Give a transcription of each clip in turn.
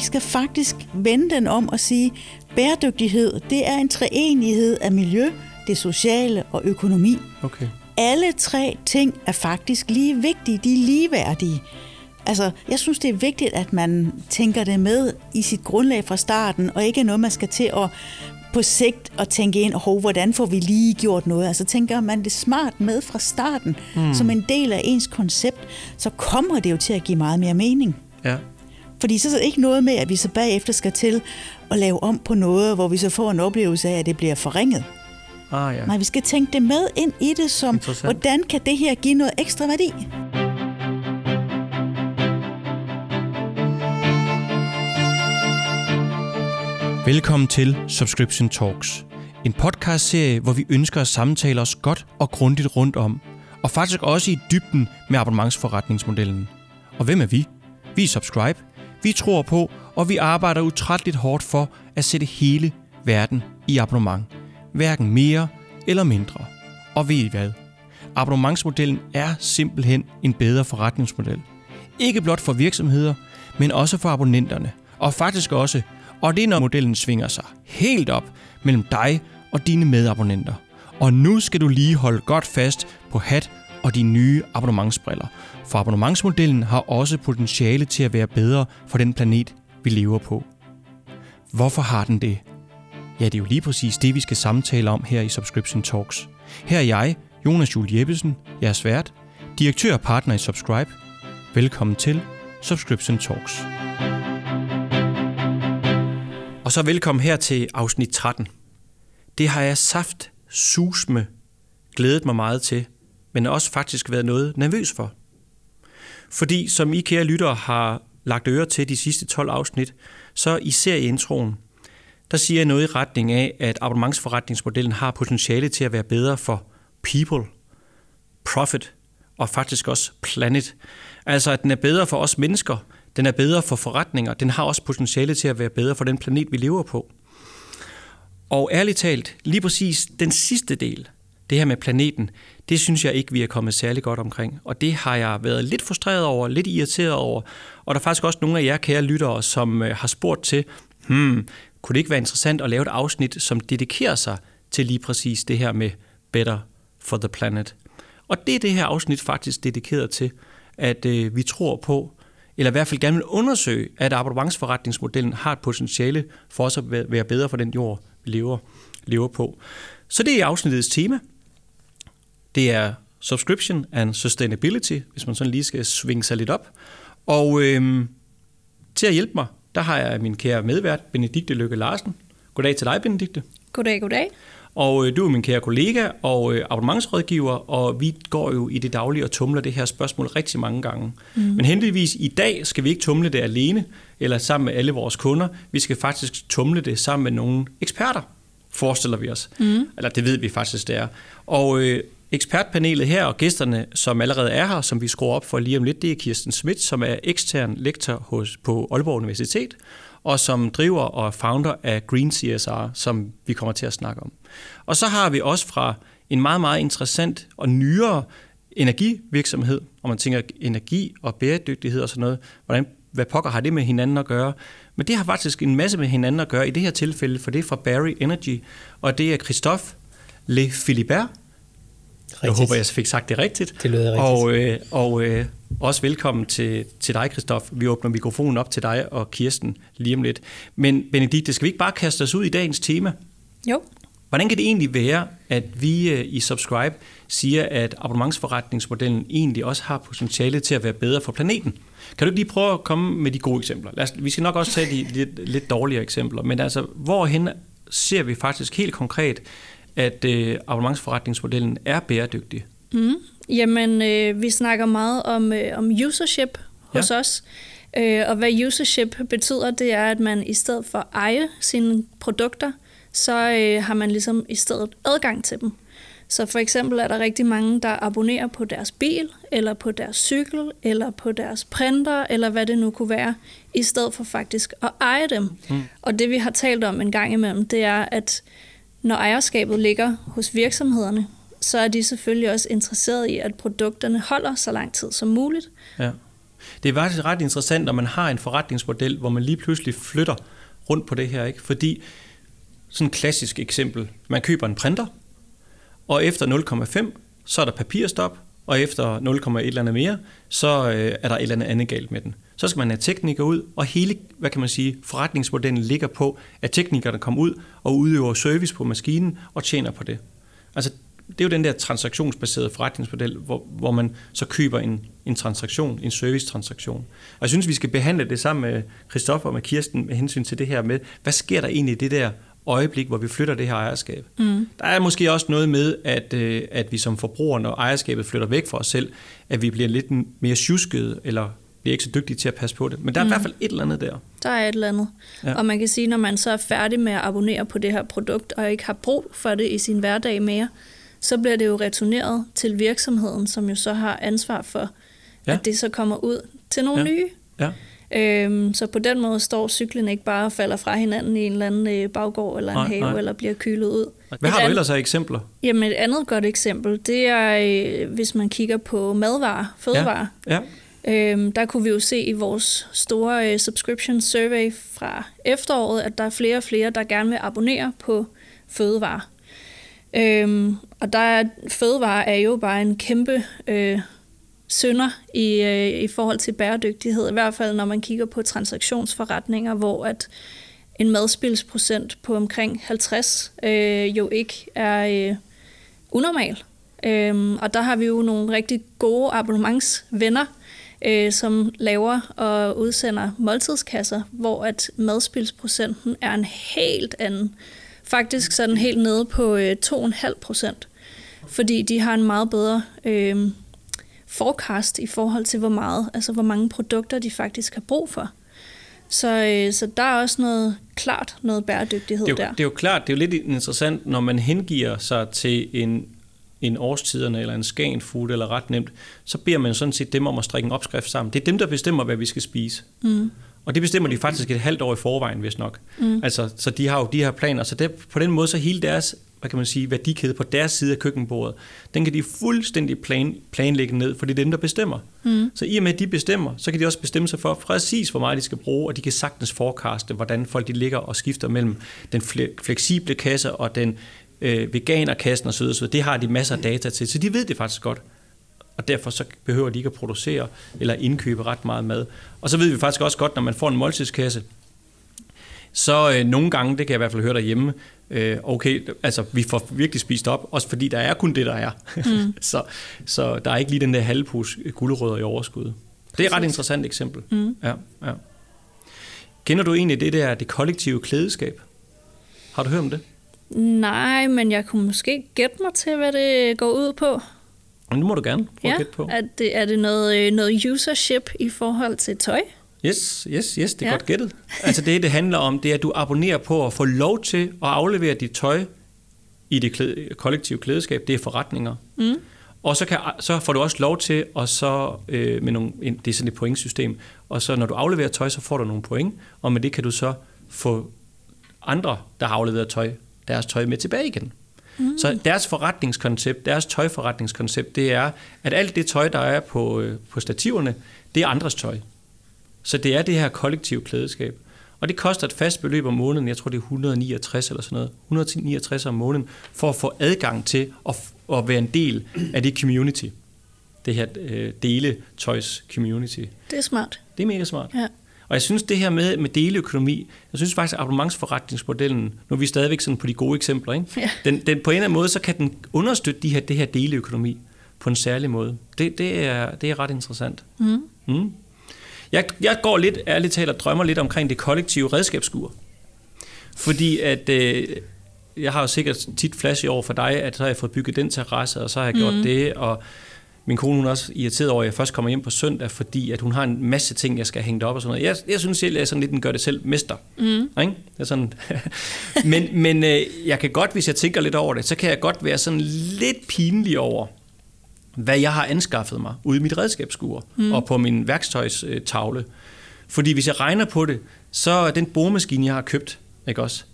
skal faktisk vende den om og sige, bæredygtighed, det er en treenighed af miljø, det sociale og økonomi. Okay. Alle tre ting er faktisk lige vigtige, de er ligeværdige. Altså, jeg synes, det er vigtigt, at man tænker det med i sit grundlag fra starten, og ikke noget, man skal til at på sigt at tænke ind, oh, hvordan får vi lige gjort noget? Altså tænker man det smart med fra starten, mm. som en del af ens koncept, så kommer det jo til at give meget mere mening. Ja. Fordi så er det ikke noget med, at vi så bagefter skal til at lave om på noget, hvor vi så får en oplevelse af, at det bliver forringet. Ah, ja. Nej, vi skal tænke det med ind i det, som hvordan kan det her give noget ekstra værdi? Velkommen til Subscription Talks. En podcastserie, hvor vi ønsker at samtale os godt og grundigt rundt om, og faktisk også i dybden med abonnementsforretningsmodellen. Og hvem er vi? Vi er Subscribe. Vi tror på, og vi arbejder utrætteligt hårdt for at sætte hele verden i abonnement. Hverken mere eller mindre. Og ved I hvad? Abonnementsmodellen er simpelthen en bedre forretningsmodel. Ikke blot for virksomheder, men også for abonnenterne. Og faktisk også og det er, når modellen svinger sig helt op mellem dig og dine medabonnenter. Og nu skal du lige holde godt fast på hat og de nye abonnementsbriller. For abonnementsmodellen har også potentiale til at være bedre for den planet, vi lever på. Hvorfor har den det? Ja, det er jo lige præcis det, vi skal samtale om her i Subscription Talks. Her er jeg, Jonas Jul Jeppesen, jeres vært, direktør og partner i Subscribe. Velkommen til Subscription Talks. Og så velkommen her til afsnit 13. Det har jeg saft susme glædet mig meget til, men også faktisk været noget nervøs for. Fordi som I kære lyttere har lagt øre til de sidste 12 afsnit, så i serieintroen, der siger jeg noget i retning af, at abonnementsforretningsmodellen har potentiale til at være bedre for people, profit og faktisk også planet. Altså at den er bedre for os mennesker, den er bedre for forretninger. Den har også potentiale til at være bedre for den planet, vi lever på. Og ærligt talt, lige præcis den sidste del, det her med planeten, det synes jeg ikke, vi er kommet særlig godt omkring. Og det har jeg været lidt frustreret over, lidt irriteret over. Og der er faktisk også nogle af jer kære lyttere, som øh, har spurgt til, hmm, kunne det ikke være interessant at lave et afsnit, som dedikerer sig til lige præcis det her med Better for the Planet. Og det er det her afsnit faktisk dedikeret til, at øh, vi tror på, eller i hvert fald gerne vil undersøge, at abonnementsforretningsmodellen har et potentiale for os at være bedre for den jord, vi lever, lever på. Så det er afsnittets tema. Det er subscription and sustainability, hvis man sådan lige skal svinge sig lidt op. Og øhm, til at hjælpe mig, der har jeg min kære medvært, Benedikte Lykke Larsen. Goddag til dig, Benedikte. Goddag, goddag. Og øh, du er min kære kollega og øh, abonnementsrådgiver, og vi går jo i det daglige og tumler det her spørgsmål rigtig mange gange. Mm. Men heldigvis i dag skal vi ikke tumle det alene, eller sammen med alle vores kunder. Vi skal faktisk tumle det sammen med nogle eksperter, forestiller vi os. Mm. Eller det ved vi faktisk, det er. Og øh, ekspertpanelet her og gæsterne, som allerede er her, som vi skruer op for lige om lidt, det er Kirsten Schmidt, som er ekstern lektor hos, på Aalborg Universitet, og som driver og er founder af Green CSR, som vi kommer til at snakke om. Og så har vi også fra en meget, meget interessant og nyere energivirksomhed, og man tænker energi og bæredygtighed og sådan noget, hvordan, hvad pokker har det med hinanden at gøre? Men det har faktisk en masse med hinanden at gøre i det her tilfælde, for det er fra Barry Energy, og det er Christophe Le Philibert. Rigtigt. Jeg håber, jeg fik sagt det rigtigt. Det lyder rigtigt. Og, øh, og øh, også velkommen til, til dig, Christoph. Vi åbner mikrofonen op til dig og Kirsten lige om lidt. Men Benedikte, skal vi ikke bare kaste os ud i dagens tema? Jo. Hvordan kan det egentlig være, at vi øh, i Subscribe siger, at abonnementsforretningsmodellen egentlig også har potentiale til at være bedre for planeten? Kan du ikke lige prøve at komme med de gode eksempler? Lad os, vi skal nok også tage de lidt, lidt dårligere eksempler, men altså, hvorhen ser vi faktisk helt konkret, at øh, abonnementsforretningsmodellen er bæredygtig? Mm. Jamen, øh, vi snakker meget om, øh, om usership hos ja. os. Øh, og hvad usership betyder, det er, at man i stedet for at eje sine produkter, så øh, har man ligesom i stedet adgang til dem. Så for eksempel er der rigtig mange, der abonnerer på deres bil, eller på deres cykel, eller på deres printer, eller hvad det nu kunne være, i stedet for faktisk at eje dem. Mm. Og det vi har talt om en gang imellem, det er, at når ejerskabet ligger hos virksomhederne, så er de selvfølgelig også interesseret i, at produkterne holder så lang tid som muligt. Ja. Det er faktisk ret interessant, når man har en forretningsmodel, hvor man lige pludselig flytter rundt på det her. Ikke? Fordi, sådan et klassisk eksempel, man køber en printer, og efter 0,5, så er der papirstop, og efter 0,1 eller andet mere, så øh, er der et eller andet andet galt med den. Så skal man have teknikere ud, og hele, hvad kan man sige, forretningsmodellen ligger på, at teknikerne kommer ud og udøver service på maskinen og tjener på det. Altså, det er jo den der transaktionsbaserede forretningsmodel, hvor, hvor man så køber en, en transaktion, en servicetransaktion. Og jeg synes, vi skal behandle det sammen med Christoffer og med Kirsten med hensyn til det her med, hvad sker der egentlig i det der øjeblik, hvor vi flytter det her ejerskab. Mm. Der er måske også noget med, at, øh, at vi som forbrugere, når ejerskabet flytter væk fra os selv, at vi bliver lidt mere tjuskede, eller bliver ikke så dygtige til at passe på det. Men der er mm. i hvert fald et eller andet der. Der er et eller andet. Ja. Og man kan sige, når man så er færdig med at abonnere på det her produkt, og ikke har brug for det i sin hverdag mere, så bliver det jo returneret til virksomheden, som jo så har ansvar for, ja. at det så kommer ud til nogle ja. nye. Ja. Øhm, så på den måde står cyklen ikke bare og falder fra hinanden i en eller anden øh, baggård eller en nej, have, nej. eller bliver kylet ud. Hvad har du ellers af eksempler? Jamen et andet godt eksempel, det er, øh, hvis man kigger på madvarer, fødevarer. Ja. Ja. Øhm, der kunne vi jo se i vores store øh, subscription survey fra efteråret, at der er flere og flere, der gerne vil abonnere på fødevarer. Øhm, og der er, fødevarer er jo bare en kæmpe øh, sønder i, øh, i forhold til bæredygtighed, i hvert fald når man kigger på transaktionsforretninger, hvor at en madspilsprocent på omkring 50 øh, jo ikke er øh, unormal. Øhm, og der har vi jo nogle rigtig gode abonnementsvenner, øh, som laver og udsender måltidskasser, hvor at madspilsprocenten er en helt anden. Faktisk sådan helt nede på øh, 2,5 procent, fordi de har en meget bedre øh, forecast i forhold til, hvor meget, altså hvor mange produkter de faktisk har brug for. Så, øh, så der er også noget klart noget bæredygtighed det er jo, der. Det er jo klart, det er jo lidt interessant, når man hengiver sig til en, en årstiderne eller en scan food eller ret nemt, så beder man sådan set dem om at strikke en opskrift sammen. Det er dem, der bestemmer, hvad vi skal spise. Mm. Og det bestemmer de faktisk et halvt år i forvejen, hvis nok. Mm. Altså, så de har jo de her planer. Så det, på den måde, så hele deres hvad kan man sige, værdikæde på deres side af køkkenbordet, den kan de fuldstændig plan, planlægge ned, for det er dem, der bestemmer. Mm. Så i og med, at de bestemmer, så kan de også bestemme sig for præcis, hvor meget de skal bruge, og de kan sagtens forekaste, hvordan folk de ligger og skifter mellem den fleksible kasse og den øh, veganerkassen osv. Så det har de masser af data til, så de ved det faktisk godt. Og derfor så behøver de ikke at producere eller indkøbe ret meget mad. Og så ved vi faktisk også godt, når man får en måltidskasse, så øh, nogle gange, det kan jeg i hvert fald høre derhjemme, øh, okay, altså vi får virkelig spist op, også fordi der er kun det, der er. Mm. så, så der er ikke lige den der halvpus gulerødder i overskud. Det er et ret interessant eksempel. Mm. Ja, ja. Kender du egentlig det der, det kollektive klædeskab? Har du hørt om det? Nej, men jeg kunne måske gætte mig til, hvad det går ud på. Men det må du gerne prøve ja, at gætte på. Er det, er det noget, øh, noget usership i forhold til tøj? Yes, yes, yes, det er ja. godt gættet. Altså det, det handler om, det er, at du abonnerer på at få lov til at aflevere dit tøj i det klæde, kollektive klædeskab. Det er forretninger. Mm. Og så, kan, så får du også lov til, og så øh, med nogle, det er sådan et pointsystem, og så når du afleverer tøj, så får du nogle point, og med det kan du så få andre, der har afleveret tøj, deres tøj med tilbage igen. Mm. Så deres forretningskoncept, deres tøjforretningskoncept, det er, at alt det tøj, der er på, øh, på stativerne, det er andres tøj. Så det er det her kollektive klædeskab. Og det koster et fast beløb om måneden, jeg tror det er 169 eller sådan noget, 169 om måneden, for at få adgang til at, at være en del af det community. Det her øh, deletøjs community. Det er smart. Det er mega smart. Ja. Og jeg synes det her med, med deleøkonomi, jeg synes faktisk at abonnementsforretningsmodellen, nu er vi stadigvæk sådan på de gode eksempler, ikke? Ja. Den, den, på en eller anden måde, så kan den understøtte de her, det her deleøkonomi på en særlig måde. Det, det, er, det er ret interessant. Mm. Mm. Jeg, jeg går lidt, ærligt talt, og drømmer lidt omkring det kollektive redskabsskur. Fordi at... Øh, jeg har jo sikkert tit flash over for dig, at så har jeg fået bygget den terrasse, og så har jeg gjort mm. det, og min kone hun er også irriteret over, at jeg først kommer hjem på søndag, fordi at hun har en masse ting, jeg skal hænge op og sådan noget. Jeg, jeg synes selv, at jeg er sådan lidt en gør det selv mester. Mm. Ikke? Er sådan. men men øh, jeg kan godt, hvis jeg tænker lidt over det, så kan jeg godt være sådan lidt pinlig over, hvad jeg har anskaffet mig ude i mit redskabsskur mm. og på min værktøjstavle. Fordi hvis jeg regner på det, så er den boremaskine, jeg har købt, ikke også?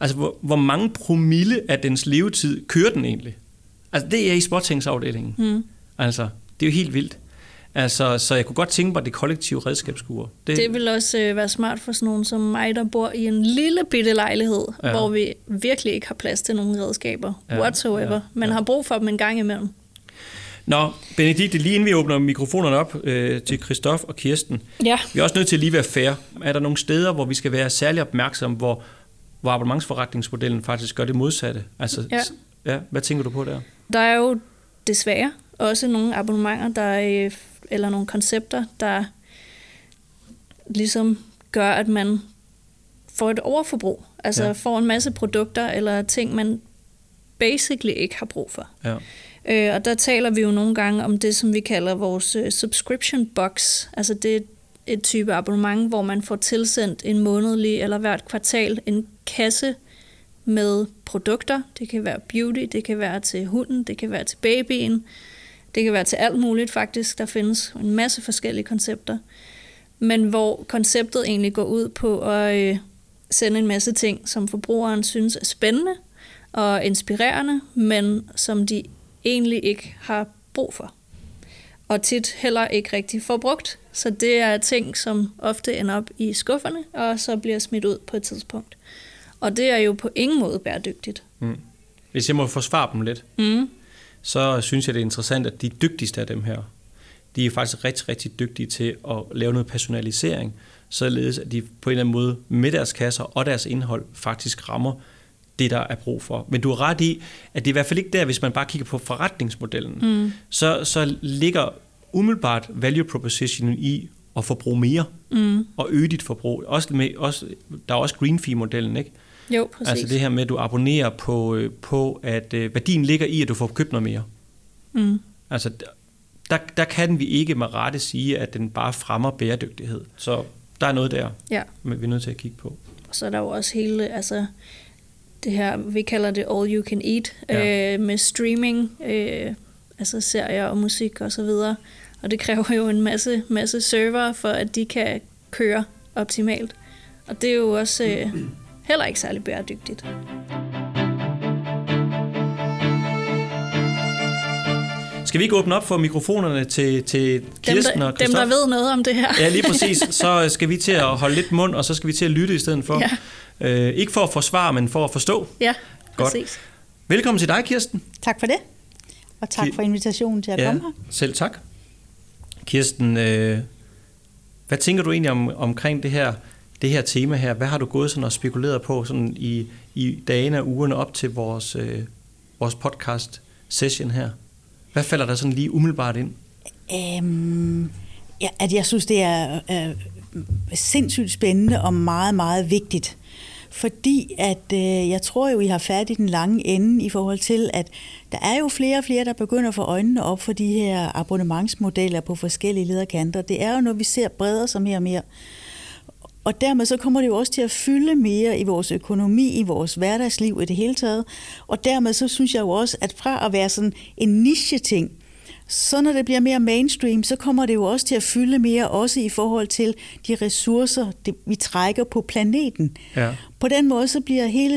Altså, hvor, hvor mange promille af dens levetid kører den egentlig? Altså, det er i spottingsafdelingen. Mm. Altså, det er jo helt vildt. Altså, så jeg kunne godt tænke mig, det kollektive redskabsskure. Det, det vil også øh, være smart for sådan nogen som mig, der bor i en lille bitte lejlighed, ja. hvor vi virkelig ikke har plads til nogle redskaber ja, whatsoever, ja, ja. har brug for dem en gang imellem. Nå, Benedikte, lige inden vi åbner mikrofonerne op øh, til Christoph og Kirsten, ja. vi er også nødt til at lige være fair. Er der nogle steder, hvor vi skal være særlig opmærksomme, hvor, hvor abonnementsforretningsmodellen faktisk gør det modsatte? Altså, ja. ja. Hvad tænker du på der? Der er jo desværre også nogle abonnementer, der, eller nogle koncepter, der ligesom gør, at man får et overforbrug. Altså ja. får en masse produkter eller ting, man basically ikke har brug for. Ja. Øh, og der taler vi jo nogle gange om det, som vi kalder vores øh, subscription box. Altså det er et type abonnement, hvor man får tilsendt en månedlig eller hvert kvartal en kasse med produkter. Det kan være beauty, det kan være til hunden, det kan være til babyen, det kan være til alt muligt faktisk. Der findes en masse forskellige koncepter. Men hvor konceptet egentlig går ud på at øh, sende en masse ting, som forbrugeren synes er spændende og inspirerende, men som de egentlig ikke har brug for. Og tit heller ikke rigtig får brugt. Så det er ting, som ofte ender op i skufferne, og så bliver smidt ud på et tidspunkt. Og det er jo på ingen måde bæredygtigt. Mm. Hvis jeg må forsvare dem lidt, mm. så synes jeg, det er interessant, at de dygtigste af dem her, de er faktisk rigtig, rigtig dygtige til at lave noget personalisering, således at de på en eller anden måde med deres kasser og deres indhold faktisk rammer det, der er brug for. Men du har ret i, at det er i hvert fald ikke der, hvis man bare kigger på forretningsmodellen, mm. så, så ligger umiddelbart value proposition i at forbruge mere mm. og øge dit forbrug. Også med, også, der er også green fee-modellen, ikke? Jo, præcis. Altså det her med, at du abonnerer på, øh, på at øh, værdien ligger i, at du får købt noget mere. Mm. Altså der, der kan vi ikke med rette sige, at den bare fremmer bæredygtighed. Så der er noget der, ja. vi er nødt til at kigge på. Og så er der jo også hele, altså det her, vi kalder det all you can eat, ja. øh, med streaming, øh, altså serier og musik og så videre. Og det kræver jo en masse, masse server for, at de kan køre optimalt. Og det er jo også øh, heller ikke særlig bæredygtigt. Skal vi ikke åbne op for mikrofonerne til, til Kirsten dem, der, og Dem, der ved noget om det her. ja, lige præcis. Så skal vi til at holde lidt mund, og så skal vi til at lytte i stedet for. Ja. Øh, ikke for at forsvare, men for at forstå. Ja, Godt. præcis. Velkommen til dig, Kirsten. Tak for det. Og tak for invitationen til at ja, komme her. Selv tak. Kirsten, øh, hvad tænker du egentlig om, omkring det her, det her tema her? Hvad har du gået sådan og spekuleret på sådan i, i dagene og ugerne op til vores, øh, vores podcast session her? Hvad falder der sådan lige umiddelbart ind? Øhm, ja, at jeg synes, det er øh, sindssygt spændende og meget, meget vigtigt. Fordi at øh, jeg tror jo, I har fat i den lange ende i forhold til, at der er jo flere og flere, der begynder at få øjnene op for de her abonnementsmodeller på forskellige lederkanter. Det er jo noget, vi ser breder sig mere og mere. Og dermed så kommer det jo også til at fylde mere i vores økonomi, i vores hverdagsliv i det hele taget. Og dermed så synes jeg jo også, at fra at være sådan en niche-ting, så når det bliver mere mainstream, så kommer det jo også til at fylde mere, også i forhold til de ressourcer, det, vi trækker på planeten. Ja. På den måde, så bliver hele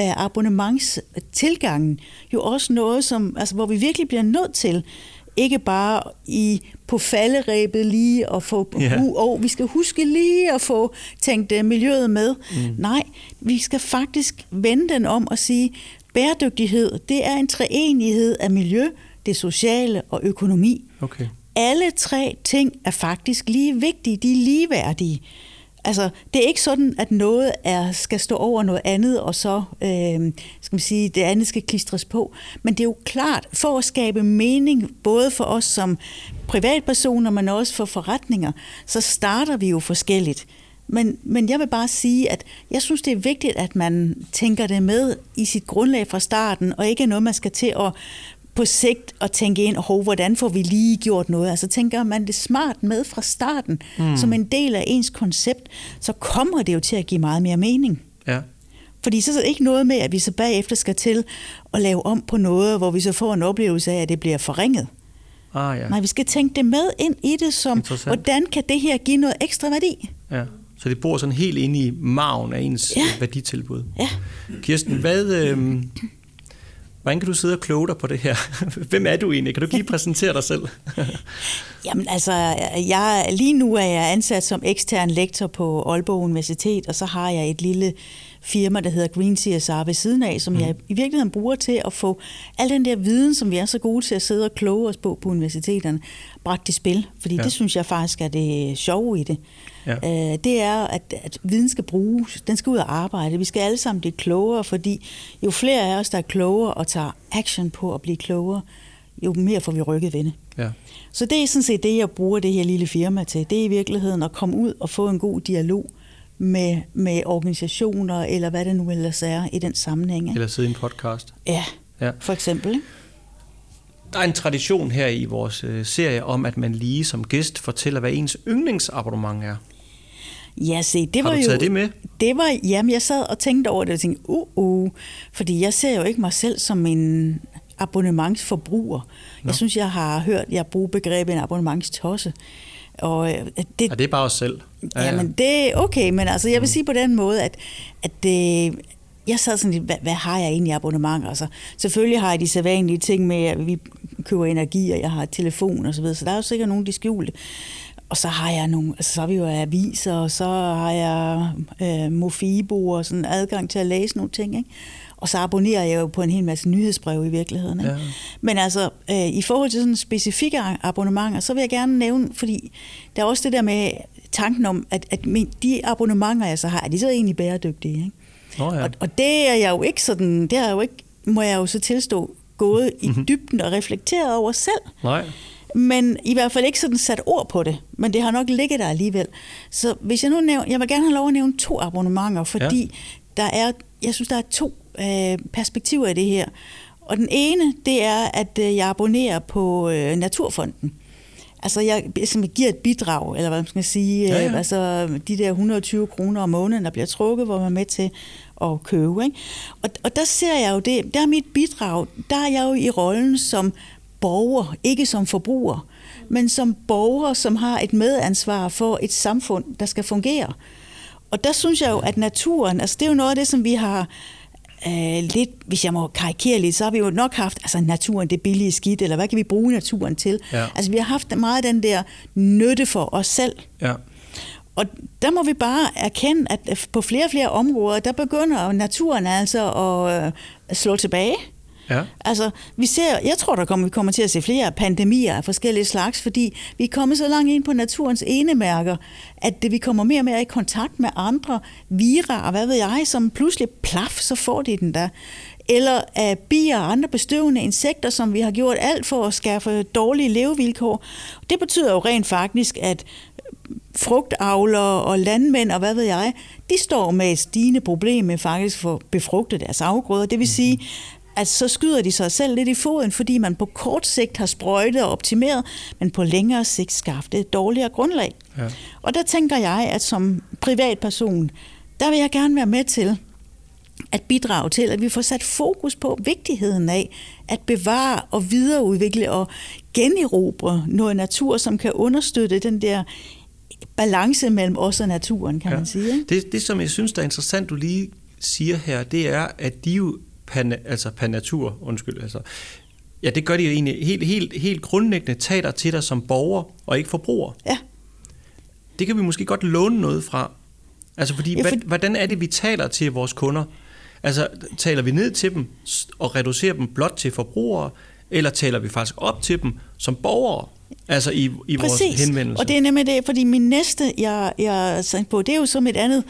øh, abonnementstilgangen jo også noget, som, altså, hvor vi virkelig bliver nødt til, ikke bare i på falderæbet lige at få, Ja. uh, oh, vi skal huske lige at få tænkt uh, miljøet med. Mm. Nej, vi skal faktisk vende den om og sige, bæredygtighed, det er en treenighed af miljø, det sociale og økonomi. Okay. Alle tre ting er faktisk lige vigtige, de er ligeværdige. Altså, det er ikke sådan, at noget er, skal stå over noget andet, og så øh, skal man sige, det andet skal klistres på. Men det er jo klart, for at skabe mening, både for os som privatpersoner, men også for forretninger, så starter vi jo forskelligt. Men, men jeg vil bare sige, at jeg synes, det er vigtigt, at man tænker det med i sit grundlag fra starten, og ikke er noget, man skal til at på sigt at tænke ind, hov, hvordan får vi lige gjort noget? Altså tænker man det smart med fra starten, mm. som en del af ens koncept, så kommer det jo til at give meget mere mening. Ja. Fordi så er det ikke noget med, at vi så bagefter skal til at lave om på noget, hvor vi så får en oplevelse af, at det bliver forringet. Ah, ja. Nej, vi skal tænke det med ind i det, som hvordan kan det her give noget ekstra værdi? ja. Så det bor sådan helt inde i maven af ens ja. værditilbud. Ja. Kirsten, hvad, øh, Hvordan kan du sidde og kloge dig på det her? Hvem er du egentlig? Kan du lige præsentere dig selv? Jamen altså, jeg, lige nu er jeg ansat som ekstern lektor på Aalborg Universitet, og så har jeg et lille firma, der hedder Green CSR ved siden af, som mm. jeg i virkeligheden bruger til at få al den der viden, som vi er så gode til at sidde og kloge os på på universiteterne, bragt i spil. Fordi ja. det synes jeg faktisk er det sjove i det. Ja. Øh, det er, at, at viden skal bruges. Den skal ud og arbejde. Vi skal alle sammen blive klogere, fordi jo flere af os, der er klogere og tager action på at blive klogere, jo mere får vi rykket vende. Ja. Så det er sådan set det, jeg bruger det her lille firma til. Det er i virkeligheden at komme ud og få en god dialog med, med organisationer, eller hvad det nu ellers er i den sammenhæng. Eller sidde i en podcast. Ja, ja. for eksempel. Der er en tradition her i vores øh, serie om, at man lige som gæst fortæller, hvad ens yndlingsabonnement er. Ja, se, det Har var du taget jo, det med? Det var, jamen, jeg sad og tænkte over det, og tænkte, uh, uh, fordi jeg ser jo ikke mig selv som en abonnementsforbruger. Nå. Jeg synes, jeg har hørt jeg bruger begrebet en abonnementstosse. Og øh, det, og det er bare os selv. Ja, jamen, det er okay, men altså, jeg vil mm. sige på den måde, at, at det, jeg sad sådan lidt, hvad, hvad har jeg egentlig abonnement? Altså, selvfølgelig har jeg de sædvanlige ting med, at vi køber energi, og jeg har telefon og så videre, så der er jo sikkert nogle, de skjulte. Og så har jeg nogle, altså så har vi jo aviser, og så har jeg øh, Mofibo og sådan adgang til at læse nogle ting, ikke? Og så abonnerer jeg jo på en hel masse nyhedsbreve i virkeligheden. Ikke? Ja. Men altså, øh, i forhold til sådan specifikke abonnementer, så vil jeg gerne nævne, fordi der er også det der med tanken om, at, at de abonnementer, jeg så har, er de så egentlig bæredygtige? Ikke? Oh, ja. og, og det er jeg jo ikke sådan, det er jo ikke, må jeg jo så tilstå, gået i mm-hmm. dybden og reflekteret over selv. Nej. Men i hvert fald ikke sådan sat ord på det, men det har nok ligget der alligevel. Så hvis jeg nu nævner, jeg vil gerne have lov at nævne to abonnementer, fordi ja. der er, jeg synes, der er to øh, perspektiver i det her. Og den ene, det er, at øh, jeg abonnerer på øh, Naturfonden. Altså, jeg jeg giver et bidrag, eller hvad man skal sige, ja, ja. Øh, altså de der 120 kroner om måneden, der bliver trukket, hvor man er med til at købe. Ikke? Og, og der ser jeg jo det, der er mit bidrag, der er jeg jo i rollen som borger, ikke som forbruger, men som borger, som har et medansvar for et samfund, der skal fungere. Og der synes jeg jo, at naturen, altså det er jo noget af det, som vi har øh, lidt, hvis jeg må karikere lidt, så har vi jo nok haft, altså naturen, det billige skidt, eller hvad kan vi bruge naturen til? Ja. Altså vi har haft meget den der nytte for os selv. Ja. Og der må vi bare erkende, at på flere og flere områder, der begynder naturen altså at øh, slå tilbage. Ja. Altså, vi ser, jeg tror, der kommer, vi kommer til at se flere pandemier af forskellige slags, fordi vi er kommet så langt ind på naturens enemærker, at det, vi kommer mere og mere i kontakt med andre vira, og hvad ved jeg, som pludselig plaf, så får de den der. Eller af bier og andre bestøvende insekter, som vi har gjort alt for at skaffe dårlige levevilkår. Det betyder jo rent faktisk, at frugtavlere og landmænd og hvad ved jeg, de står med et stigende problem med faktisk for befrugte deres afgrøder. Det vil sige, at så skyder de sig selv lidt i foden, fordi man på kort sigt har sprøjtet og optimeret, men på længere sigt skaftet et dårligere grundlag. Ja. Og der tænker jeg, at som privatperson, der vil jeg gerne være med til at bidrage til, at vi får sat fokus på vigtigheden af at bevare og videreudvikle og generobre noget natur, som kan understøtte den der balance mellem os og naturen, kan ja. man sige. Ikke? Det, det, som jeg synes, der er interessant, du lige siger her, det er, at de jo per, altså per natur, undskyld, altså, ja, det gør de jo egentlig helt, helt, helt grundlæggende, tager dig til dig som borger og ikke forbruger. Ja. Det kan vi måske godt låne noget fra. Altså, fordi, ja, for... hvordan er det, vi taler til vores kunder? Altså, taler vi ned til dem og reducerer dem blot til forbrugere, eller taler vi faktisk op til dem som borgere? Altså i, i vores henvendelse. og det er nemlig det, fordi min næste, jeg, jeg på, det er jo som et andet,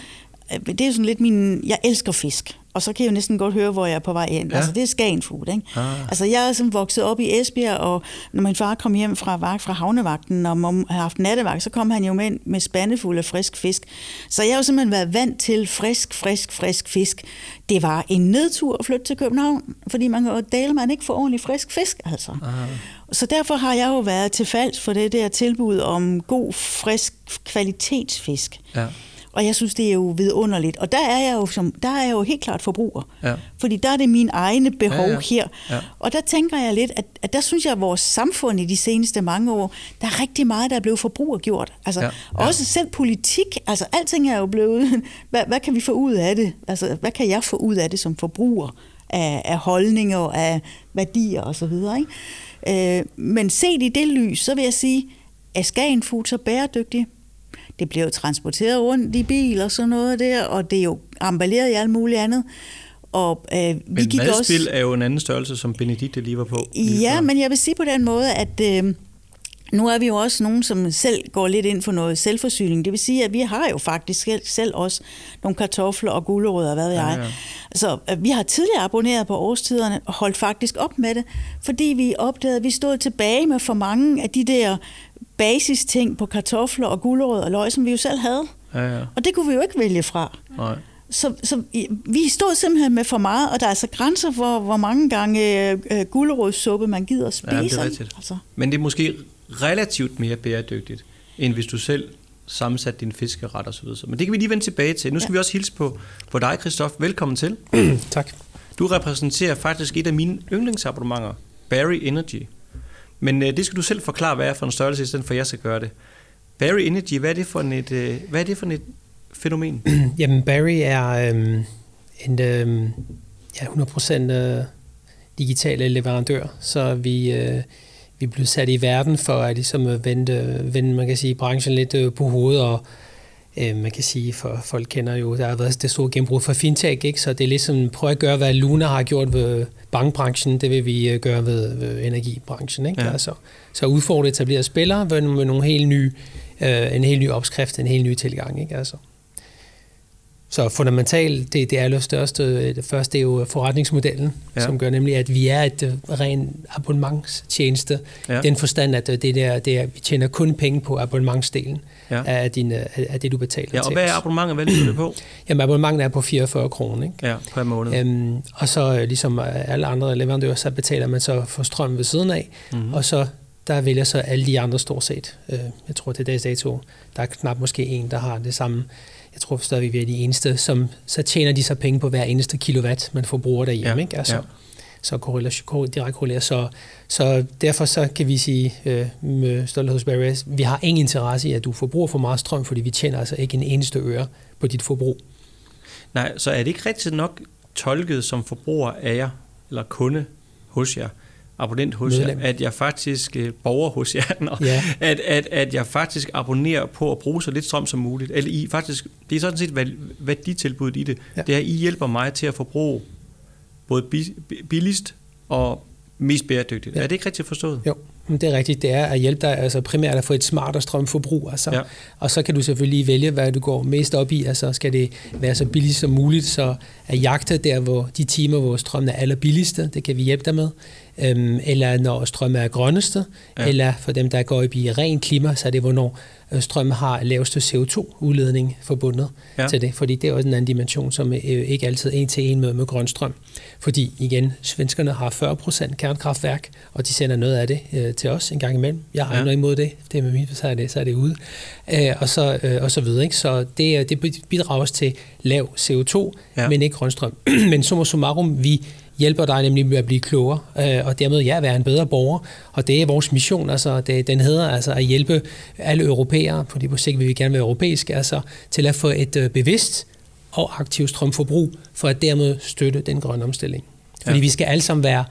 det er jo sådan lidt min, jeg elsker fisk og så kan jeg jo næsten godt høre, hvor jeg er på vej ind. Ja. Altså, det er Skagen Food, ikke? Ah. Altså, jeg er sådan vokset op i Esbjerg, og når min far kom hjem fra vagt fra havnevagten, og mom havde haft nattevagt, så kom han jo med med spandefuld af frisk fisk. Så jeg har jo simpelthen været vant til frisk, frisk, frisk fisk. Det var en nedtur at flytte til København, fordi man kan dele, man ikke får ordentlig frisk fisk, altså. Ah. Så derfor har jeg jo været til falds for det der tilbud om god, frisk kvalitetsfisk. Ja. Og jeg synes, det er jo vidunderligt. Og der er jeg jo, som, der er jeg jo helt klart forbruger. Ja. Fordi der er det mine egne behov ja, ja. her. Ja. Og der tænker jeg lidt, at, at der synes jeg, at vores samfund i de seneste mange år, der er rigtig meget, der er blevet forbrugergjort. Altså, ja. Ja. Også selv politik. Altså alting er jo blevet, hvad, hvad kan vi få ud af det? Altså, hvad kan jeg få ud af det som forbruger? af, af holdninger, af værdier osv. Øh, men set i det lys, så vil jeg sige, er Skagen Food så bæredygtig? Det bliver jo transporteret rundt i bil og sådan noget der, og det er jo emballeret i alt muligt andet. Og, øh, vi men gik madspil også... er jo en anden størrelse, som Benedikte lige var på. Ja, men jeg vil sige på den måde, at øh, nu er vi jo også nogen, som selv går lidt ind for noget selvforsyning. Det vil sige, at vi har jo faktisk selv også nogle kartofler og gulerødder, hvad ved jeg. Ja, ja. Så øh, vi har tidligere abonneret på årstiderne og holdt faktisk op med det, fordi vi opdagede, at vi stod tilbage med for mange af de der basis ting på kartofler og gulerødder og løg, som vi jo selv havde. Ja, ja. Og det kunne vi jo ikke vælge fra. Nej. Så, så vi stod simpelthen med for meget, og der er altså grænser for, hvor mange gange øh, gulerødssuppe man gider at spise. Ja, det er rigtigt. Altså. Men det er måske relativt mere bæredygtigt, end hvis du selv sammensat din fiskeret og så videre. Men det kan vi lige vende tilbage til. Nu skal ja. vi også hilse på, på dig, Christoph. Velkommen til. tak. Du repræsenterer faktisk et af mine yndlingsabonnementer, Barry Energy. Men øh, det skal du selv forklare, hvad er for en størrelse, i stedet for at jeg skal gøre det. Barry Energy, hvad er det for et, øh, hvad er det for et fænomen? Jamen, Barry er øhm, øhm, øh, en øh, ja, 100% øh, digitale leverandør, så vi... Øh, vi blev sat i verden for at ligesom vende, øh, vende man kan sige, branchen lidt øh, på hovedet, og øh, man kan sige, for folk kender jo, der har været det store gennembrud for fintech, ikke? så det er ligesom, prøv at gøre, hvad Luna har gjort ved bankbranchen, det vil vi øh, gøre ved, ved energibranchen. Ikke? Ja. Altså, så udfordre etablerede spillere med nogle helt nye, øh, en helt ny opskrift, en helt ny tilgang. Ikke? Altså. Så fundamentalt, det, det allerstørste, det første er jo forretningsmodellen, ja. som gør nemlig, at vi er et uh, ren abonnementstjeneste. Ja. Den forstand, at uh, det der, det er, vi tjener kun penge på abonnementsdelen ja. af, din, uh, af det, du betaler ja, og til hvad er abonnementet, hvad det på? Jamen, abonnementet er på 44 kroner. Ikke? Ja, per måned. Um, og så ligesom alle andre leverandører, så betaler man så for strøm ved siden af, mm-hmm. og så der vælger så alle de andre stort set. Jeg tror, til dags dato, der er knap måske en, der har det samme jeg tror stadig, vi er de eneste, som så tjener de så penge på hver eneste kilowatt, man forbruger derhjemme. Ja. Ikke? Altså, ja. Så korrelation, direkte korrelerer. Så, så derfor så kan vi sige øh, med stolthed hos Barry, vi har ingen interesse i, at du forbruger for meget strøm, fordi vi tjener altså ikke en eneste øre på dit forbrug. Nej, så er det ikke rigtigt nok tolket som forbruger af jer, eller kunde hos jer, abonnent hos Medlem. jer, at jeg faktisk øh, borger hos jer, når, ja. at, at, at jeg faktisk abonnerer på at bruge så lidt strøm som muligt. Eller I faktisk, det er sådan set værditilbuddet i det. Ja. Det er, at I hjælper mig til at forbruge både billigst og mest bæredygtigt. Ja. Er det ikke rigtigt forstået? Jo, det er rigtigt. Det er at hjælpe dig altså primært at få et smartere strømforbrug. Altså. Ja. Og så kan du selvfølgelig vælge, hvad du går mest op i. Altså skal det være så billigt som muligt, så at jagte der, hvor de timer, hvor strømmen er allerbilligste, det kan vi hjælpe dig med øhm, eller når strøm er grønneste, ja. eller for dem, der går op i ren klima, så er det, hvornår øh, strøm har laveste CO2-udledning forbundet ja. til det, fordi det er også en anden dimension, som øh, ikke altid er en til en med, med grøn strøm. Fordi igen, svenskerne har 40% kernekraftværk, og de sender noget af det øh, til os en gang imellem. Jeg har ja. noget imod det, det er med mit, så er det, så er det ude. Øh, og, så, øh, og så videre. Ikke? Så det, det bidrager også til lav CO2, ja. men ikke grøn strøm. men summa summarum, vi hjælper dig nemlig med at blive klogere, øh, og dermed ja, være en bedre borger. Og det er vores mission, altså det, den hedder altså at hjælpe alle europæere, fordi på sigt vil vi gerne være europæiske, altså til at få et øh, bevidst og aktivt strømforbrug, for at dermed støtte den grønne omstilling. Fordi ja. vi skal alle sammen være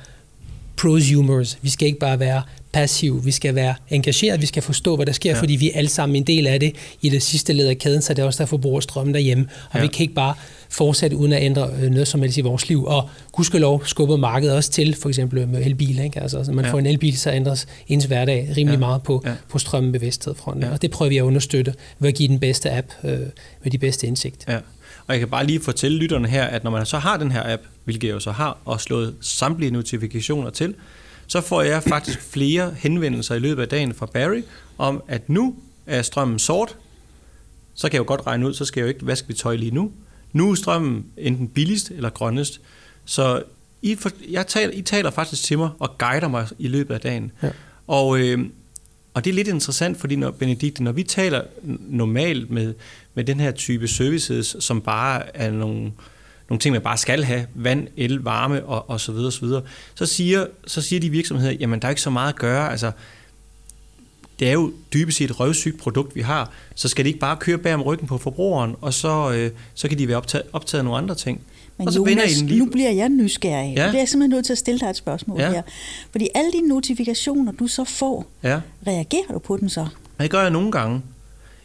prosumers. Vi skal ikke bare være passive, vi skal være engageret, vi skal forstå, hvad der sker, ja. fordi vi er alle sammen en del af det i det sidste led af kæden, så det er også der forbruger strøm derhjemme. Og ja. vi kan ikke bare fortsætte uden at ændre øh, noget som helst i vores liv. Og gudskelov skubber markedet også til, for eksempel med elbil. Ikke? Altså, når man ja. får en elbil, så ændres ens hverdag rimelig ja. meget på, ja. på strømbevidsthed. Ja. Og det prøver vi at understøtte ved at give den bedste app øh, med de bedste indsigt. Ja. Og jeg kan bare lige fortælle lytterne her, at når man så har den her app, hvilket jeg jo så har, og slået samtlige notifikationer til, så får jeg faktisk flere henvendelser i løbet af dagen fra Barry om, at nu er strømmen sort, så kan jeg jo godt regne ud, så skal jeg jo ikke vaske mit tøj lige nu. Nu er strømmen enten billigst eller grønnest. Så I, for, jeg taler, I taler faktisk til mig og guider mig i løbet af dagen. Ja. Og, øh, og det er lidt interessant, fordi når, Benedikte, når vi taler normalt med, med den her type services, som bare er nogle, nogle ting, man bare skal have, vand, el, varme og, og så videre, så videre, så siger, så siger de virksomheder, jamen der er ikke så meget at gøre, altså det er jo dybest set et røvsygt produkt, vi har, så skal de ikke bare køre bag om ryggen på forbrugeren, og så, øh, så kan de være optaget, optaget af nogle andre ting. Men og så Jonas, I lige. nu bliver jeg nysgerrig. Ja. Nu bliver jeg simpelthen nødt til at stille dig et spørgsmål Ja. her. Fordi alle de notifikationer, du så får, Ja. reagerer du på dem så? Det gør jeg nogle gange.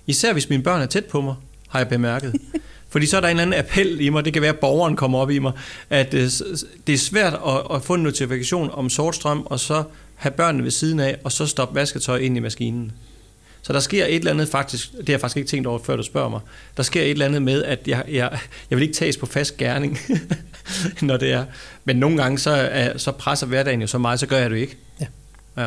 Især hvis mine børn er tæt på mig, har jeg bemærket. Fordi så er der en eller anden appel i mig, det kan være, at borgeren kommer op i mig, at øh, det er svært at, at få en notifikation om sort strøm, og så have børnene ved siden af, og så stoppe vasketøj ind i maskinen. Så der sker et eller andet faktisk, det har jeg faktisk ikke tænkt over, før du spørger mig, der sker et eller andet med, at jeg, jeg, jeg vil ikke tages på fast gerning, når det er. Men nogle gange, så, er, så presser hverdagen jo så meget, så gør jeg det ikke. Ja. ja.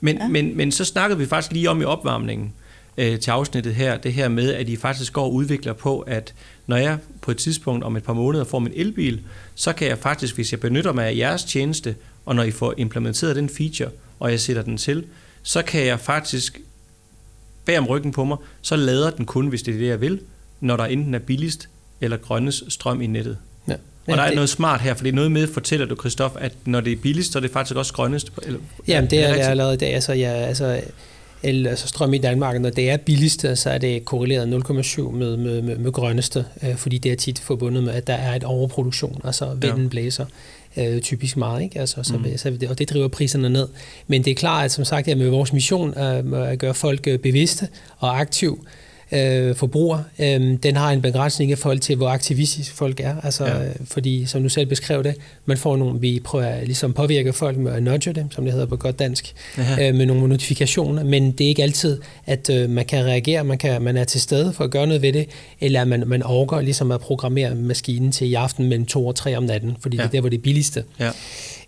Men, ja. Ja. men, men så snakkede vi faktisk lige om i opvarmningen øh, til afsnittet her, det her med, at I faktisk går og udvikler på, at når jeg på et tidspunkt om et par måneder får min elbil, så kan jeg faktisk, hvis jeg benytter mig af jeres tjeneste, og når I får implementeret den feature, og jeg sætter den til, så kan jeg faktisk bag om ryggen på mig, så lader den kun, hvis det er det, jeg vil, når der enten er billigst eller grønnest strøm i nettet. Ja. Og der er det, noget smart her, for det er noget med, fortæller du, Christoph, at når det er billigst, så er det faktisk også grønnest. Eller, Jamen, det er, det er allerede i dag. Altså, ja, altså, el, altså strøm i Danmark, når det er billigste, så er det korreleret 0,7 med, med, med, med grønneste, øh, fordi det er tit forbundet med, at der er et overproduktion, altså vinden Ja. blæser øh, typisk meget, ikke? Altså, så, Mm. så, og det driver priserne ned. Men det er klart, at som sagt, at med vores mission øh, at gøre folk øh, bevidste og aktive, øh, forbrugere, øh, den har en begrænsning i forhold til, hvor aktivistiske folk er. Altså, Ja. ja. Fordi, som du selv beskrev det, man får nogle, vi prøver at ligesom påvirke folk med at nudge dem, som det hedder på godt dansk, Ja. øh, med nogle notifikationer, men det er ikke altid, at øh, man kan reagere, man, kan, man er til stede for at gøre noget ved det, eller man, man overgår ligesom at programmere maskinen til i aften mellem 2 og 3 om natten, fordi ja. det er der, hvor det er billigste. Ja.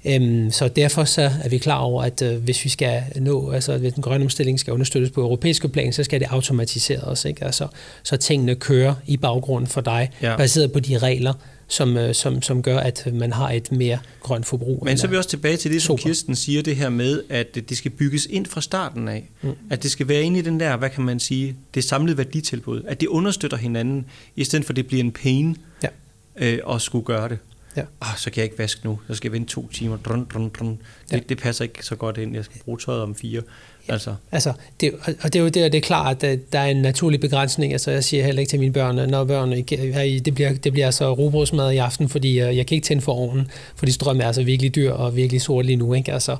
Øhm, så derfor så er vi klar over, at øh, hvis vi skal nå, altså hvis den grønne omstilling skal understøttes på europæiske plan, så skal det automatiseres, ikke? Altså, så tingene kører i baggrunden for dig, Ja. ja. baseret på de regler, som, øh, som, som gør, at man har et mere grønt forbrug. Men så er vi også tilbage til det, som Super. Kirsten siger, det her med, at det skal bygges ind fra starten af. Mm. At det skal være inde i den der, hvad kan man sige, det samlede værditilbud. At det understøtter hinanden, i stedet for at det bliver en pain Ja. øh, at skulle gøre det. Ja. Ah, så kan jeg ikke vaske nu. Så skal jeg vente to timer. Drun, drun, drun. Det, Ja. det passer ikke så godt ind. Jeg skal bruge tøjet om fire. Ja. Altså, Altså, det, og- det er jo det, det er klart, at der- der er en naturlig begrænsning. Altså, jeg siger heller ikke til mine børn, når børn, ikke- det bliver, det bliver altså robrødsmad i aften, fordi øh, jeg kan ikke tænde for ovnen, fordi strøm er altså virkelig dyr og virkelig sort lige nu. Ikke? Altså,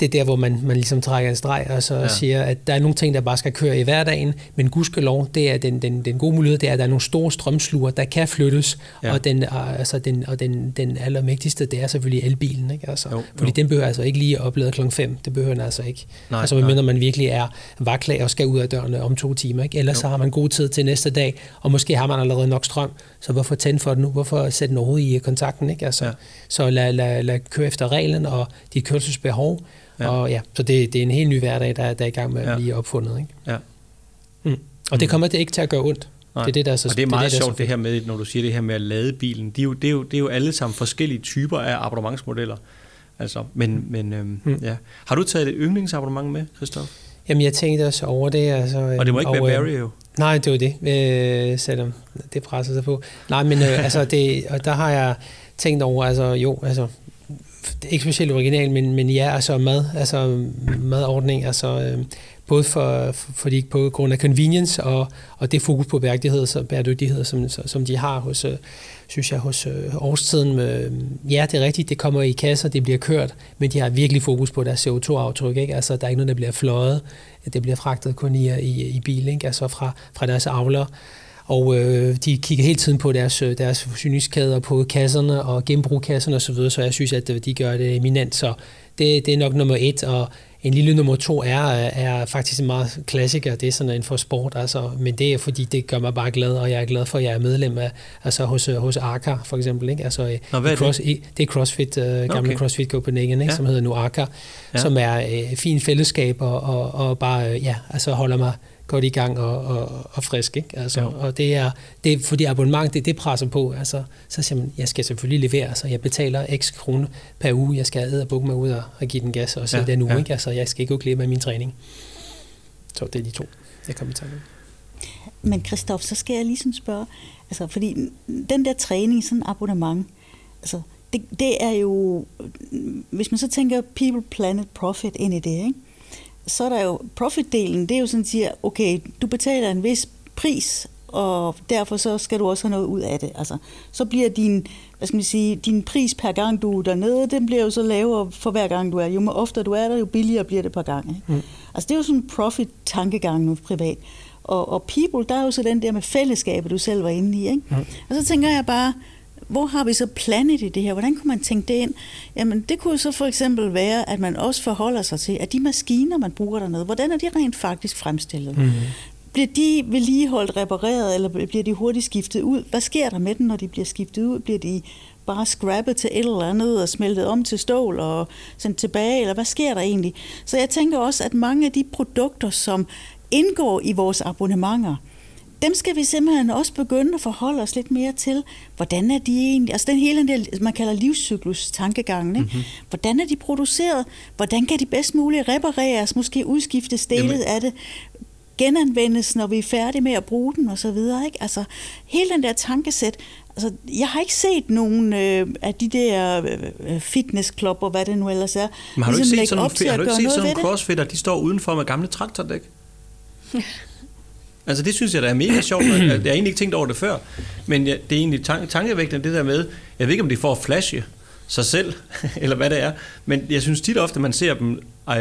det er der, hvor man, man ligesom trækker en streg og så Ja. siger, at der er nogle ting, der bare skal køre i hverdagen, men gudskelov, det er den, den, den gode mulighed, det er, at der er nogle store strømsluger, der kan flyttes, Ja. og, den, øh, altså den, og den, den allermægtigste, det er selvfølgelig elbilen. Ikke? Altså, Jo, fordi jo. den behøver altså ikke lige at oplade klokken 5, det behøver den altså ikke. Nej, altså, medmindre man virkelig er vaklag og skal ud af dørene om to timer. Ikke? Ellers Jo. så har man god tid til næste dag, og måske har man allerede nok strøm, så hvorfor tænde for det nu? Hvorfor sætte den overhovedet i kontakten? Ikke? Altså, ja. Så lad, lad, lad køre efter reglen og dit kørselsbehov. Ja. Ja. Og ja, så det, det er en helt ny hverdag, der, der er i gang med Ja. at blive opfundet. Ikke? ja. Mm. Og det kommer det ikke til at gøre ondt. Nej. Det er det, der er så og det er meget det, er sjovt det her med, når du siger det her med at lade bilen. De er jo, det, er jo, det er jo alle sammen forskellige typer af abonnementsmodeller. Altså, men, men øhm, Mm. ja. Har du taget et yndlingsabonnement med, Christoph? Jamen, jeg tænkte også over det. Altså, Og det må ikke være øh, Barry jo. Nej, det var det, øh, selvom det presser sig på. Nej, men øh, altså, det, og der har jeg tænkt over, altså jo, altså, det ikke specielt original, men, men ja, altså mad, altså madordning, altså øh, både for, for, fordi på grund af convenience og, og det fokus på bæredygtighed, så, bæredygtighed som, som de har hos, øh, synes jeg, hos øh, årstiden. Med, ja, det er rigtigt, det kommer i kasser, det bliver kørt, men de har virkelig fokus på deres CO2-aftryk. Ikke? Altså, der er ikke noget, der bliver fløjet. Det bliver fragtet kun i, i, i bil, ikke? altså fra, fra deres avler. Og øh, de kigger hele tiden på deres, øh, deres forsyningskæder, på kasserne og genbrugkasserne osv., så, videre, så jeg synes, at øh, de gør det eminent. Så det, det er nok nummer et, og en lille nummer to er, er faktisk en meget klassiker, det er sådan en for sport, altså, men det er fordi, det gør mig bare glad, og jeg er glad for, at jeg er medlem af, altså hos, hos Arca for eksempel, ikke? Altså, Nå, hvad er cross, I, det er CrossFit, uh, gamle Okay. CrossFit Copenhagen, ikke? Ja. Som hedder nu Arca, ja. som er øh, fint fællesskab, og, og, og bare, øh, ja, altså holder mig godt i gang og, og, og frisk, ikke? Altså, Ja. og det er, det er fordi abonnement, det, det presser på, altså, så siger man, jeg skal selvfølgelig levere, så jeg betaler x kroner per uge, jeg skal æde og bukke mig ud og, og give den gas og se Ja, den uge, ja. ikke? Altså, jeg skal ikke gå glip af min træning. Så det er de to, jeg kommer til med. Men Christoph, så skal jeg lige sådan spørge, altså fordi den der træning, sådan en abonnement, altså det, det er jo, hvis man så tænker people, planet, profit ind i det, ikke? Så er der jo profit-delen, det er jo sådan, at siger, okay, du betaler en vis pris og derfor så skal du også have noget ud af det. Altså, så bliver din, hvad skal man sige, din pris per gang, du er dernede, den bliver jo så lavere for hver gang, du er. Jo oftere du er der, jo billigere bliver det per gang. Ikke? Mm. Altså, det er jo sådan en profit-tankegang nu privat. Og, og people, der er jo så den der med fællesskabet, du selv var inde i. Ikke? Mm. Og så tænker jeg bare, hvor har vi så planet i det her? Hvordan kunne man tænke det ind? Jamen, det kunne så for eksempel være, at man også forholder sig til, at de maskiner, man bruger dernede, hvordan er de rent faktisk fremstillet? Mm-hmm. Bliver de vedligeholdt, repareret, eller bliver de hurtigt skiftet ud? Hvad sker der med dem, når de bliver skiftet ud? Bliver de bare scrappet til et eller andet og smeltet om til stål og sendt tilbage, eller hvad sker der egentlig? Så jeg tænker også, at mange af de produkter, som indgår i vores abonnementer, dem skal vi simpelthen også begynde at forholde os lidt mere til. Hvordan er de egentlig? Altså den hele der, man kalder livscyklus-tankegangen. Ikke? Mm-hmm. Hvordan er de produceret? Hvordan kan de bedst muligt repareres? Måske udskiftes dele af det? genanvendes, når vi er færdige med at bruge den og så videre. Ikke? Altså, hele den der tankesæt, altså, jeg har ikke set nogen øh, af de der øh, fitnessklubber, hvad det nu ellers er. Men har du ligesom ikke set sådan nogle, har du ikke set sådan nogle crossfitter, de står udenfor med gamle traktordæk? Altså det synes jeg, der er mega sjovt. Jeg har egentlig ikke tænkt over det før. Men ja, det er egentlig tank- tankevægtende det der med, jeg ved ikke om de får at flashe sig selv, eller hvad det er. Men jeg synes tit ofte, man ser dem, øh, der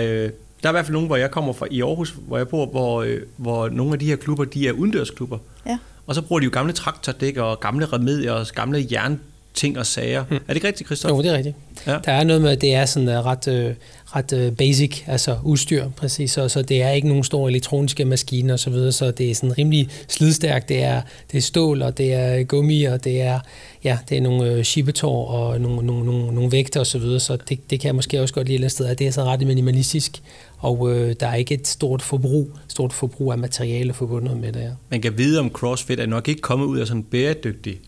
er i hvert fald nogen, hvor jeg kommer fra i Aarhus, hvor jeg bor, hvor, øh, hvor nogle af de her klubber, de er udendørsklubber. Ja. Og så bruger de jo gamle traktordæk og gamle remedier og gamle jern ting og sager. Hmm. Er det ikke rigtigt, Christoffer? Jo, det er rigtigt. Ja. Der er noget med, at det er sådan uh, ret, uh, ret øh, basic, altså udstyr, præcis. Så, så det er ikke nogen store elektroniske maskiner osv., så, videre, så det er sådan rimelig slidstærkt. Det er, det er stål, og det er øh, gummi, og det er, ja, det er nogle øh, chippetår og nogle, nogle, nogle, nogle vægter osv., så, videre, så det, det kan jeg måske også godt lide et eller andet sted, at det er så ret minimalistisk, og øh, der er ikke et stort forbrug, stort forbrug af materiale forbundet med det her. Man kan vide om CrossFit er nok ikke kommet ud af sådan en bæredygtig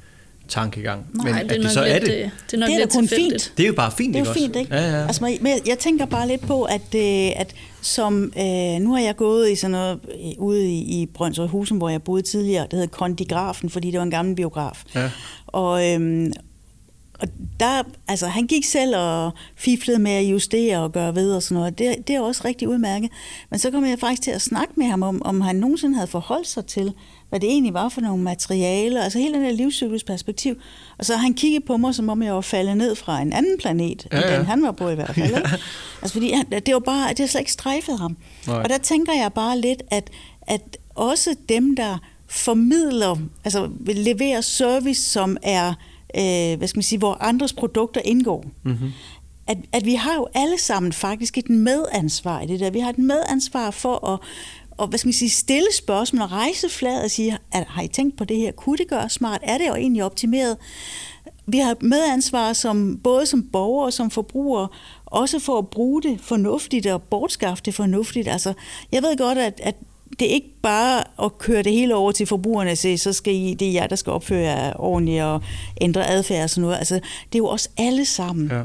tankegang. Nej, men det er, at det så lidt, er det, øh, det er, nok det er lidt kun fint. Det er jo bare fint, Det er jo fint, ikke? Ja, ja. Altså, men jeg tænker bare lidt på, at, øh, at som, øh, nu har jeg gået i sådan noget, ude i, i Brøndshøj Husen, hvor jeg boede tidligere, det hedder Kondigrafen, fordi det var en gammel biograf. Ja. Og, øhm, og der, altså, han gik selv og fiflede med at justere og gøre ved og sådan noget. Det, det er også rigtig udmærket. Men så kom jeg faktisk til at snakke med ham om, om han nogensinde havde forholdt sig til, hvad det egentlig var for nogle materialer, altså hele den her livscyklusperspektiv. Og så har han kigget på mig, som om jeg var faldet ned fra en anden planet, ja, ja. end den han var på i hvert fald. Ja. Altså fordi han, det var bare, det har slet ikke strejfet ham. Nej. Og der tænker jeg bare lidt, at, at også dem, der formidler, altså leverer service, som er, øh, hvad skal man sige, hvor andres produkter indgår, mm-hmm at, at vi har jo alle sammen faktisk et medansvar i det der. Vi har et medansvar for at og hvad skal man sige, stille spørgsmål og rejse flad og sige, at, har I tænkt på det her? Kunne det gøre smart? Er det jo egentlig optimeret? Vi har medansvar som, både som borgere og som forbrugere, også for at bruge det fornuftigt og bortskaffe det fornuftigt. Altså, jeg ved godt, at, at det er ikke bare at køre det hele over til forbrugerne og sige, så skal I, det er jer, der skal opføre jer ordentligt og ændre adfærd og sådan noget. Altså, det er jo os alle sammen. Ja.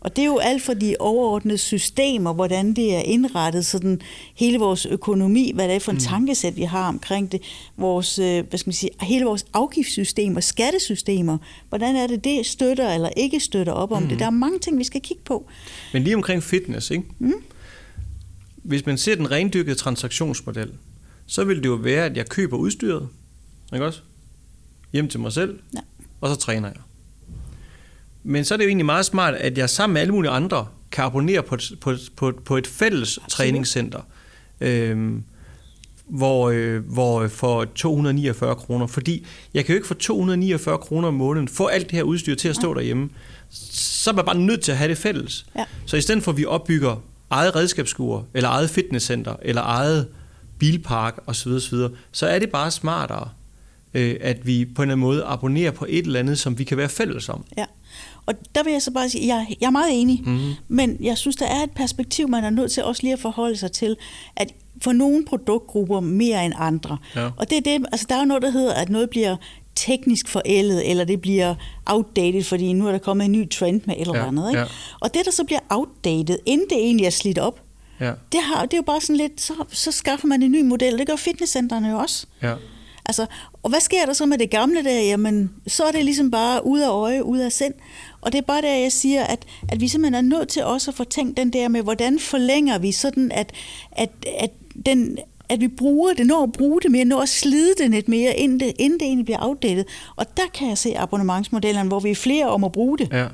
Og det er jo alt for de overordnede systemer, hvordan det er indrettet, sådan hele vores økonomi, hvad det er for en mm. tankesæt, vi har omkring det, vores, øh, hvad skal man sige, hele vores afgiftssystemer, skattesystemer, hvordan er det, det støtter eller ikke støtter op om mm. det. Der er mange ting, vi skal kigge på. Men lige omkring fitness, ikke? Mm. Hvis man ser den rendyrkede transaktionsmodel, så vil det jo være, at jeg køber udstyret, ikke også? Hjem til mig selv, ja. og så træner jeg. Men så er det jo egentlig meget smart, at jeg sammen med alle mulige andre kan abonnere på et, på, på, på et fælles Absolut. træningscenter, øhm, hvor, øh, hvor for 249 kroner. Fordi jeg kan jo ikke for 249 kroner om måneden få alt det her udstyr til at stå ja. derhjemme. Så er man bare nødt til at have det fælles. Ja. Så i stedet for, at vi opbygger eget redskabsskur, eller eget fitnesscenter, eller eget bilpark osv., osv., så er det bare smartere, øh, at vi på en eller anden måde abonnerer på et eller andet, som vi kan være fælles om. Ja. Og der vil jeg så bare sige, jeg, jeg er meget enig, mm-hmm. men jeg synes, der er et perspektiv, man er nødt til også lige at forholde sig til, at for nogle produktgrupper mere end andre. Ja. Og det er det, altså der er jo noget, der hedder, at noget bliver teknisk forældet, eller det bliver outdated, fordi nu er der kommet en ny trend med et eller ja, andet. Ikke? Ja. Og det, der så bliver outdated, inden det egentlig er slidt op, ja. det, har, det er jo bare sådan lidt, så, så skaffer man en ny model. Det gør fitnesscentrene jo også. Ja. Altså, og hvad sker der så med det gamle der? Jamen, så er det ligesom bare ud af øje, ud af sind. Og det er bare der, jeg siger, at, at vi simpelthen er nødt til også at få tænkt den der med, hvordan forlænger vi sådan, at, at, at den at vi bruger det, når at bruge det mere, når at slide det lidt mere, inden det, inden det egentlig bliver afdækket. Og der kan jeg se abonnementsmodellerne, hvor vi er flere om at bruge det. Ja.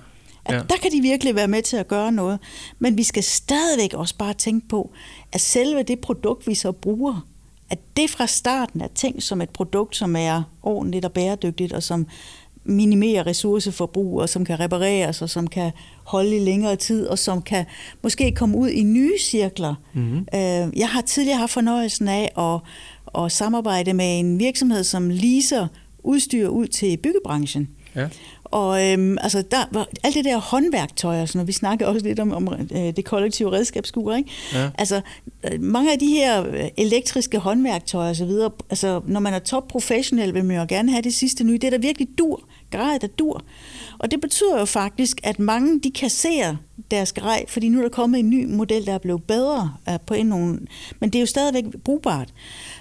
At der kan de virkelig være med til at gøre noget. Men vi skal stadigvæk også bare tænke på, at selve det produkt, vi så bruger, at det fra starten er tænkt som et produkt, som er ordentligt og bæredygtigt, og som minimerer ressourceforbrug, og som kan repareres, og som kan holde i længere tid, og som kan måske komme ud i nye cirkler. Mm-hmm. Jeg har tidligere haft fornøjelsen af at, at samarbejde med en virksomhed, som leaser udstyr ud til byggebranchen. Ja. Og øhm, altså, der var alt det der håndværktøj, og sådan noget, vi snakker også lidt om, om øh, det kollektive redskabsskur, ikke? Ja. Altså, øh, mange af de her øh, elektriske håndværktøjer og så videre, altså, når man er top professionel, vil man jo gerne have det sidste nye. Det er der virkelig dur, grej, der dur. Og det betyder jo faktisk, at mange de kasserer deres grej, fordi nu er der kommet en ny model, der er blevet bedre på en nogen, men det er jo stadigvæk brugbart.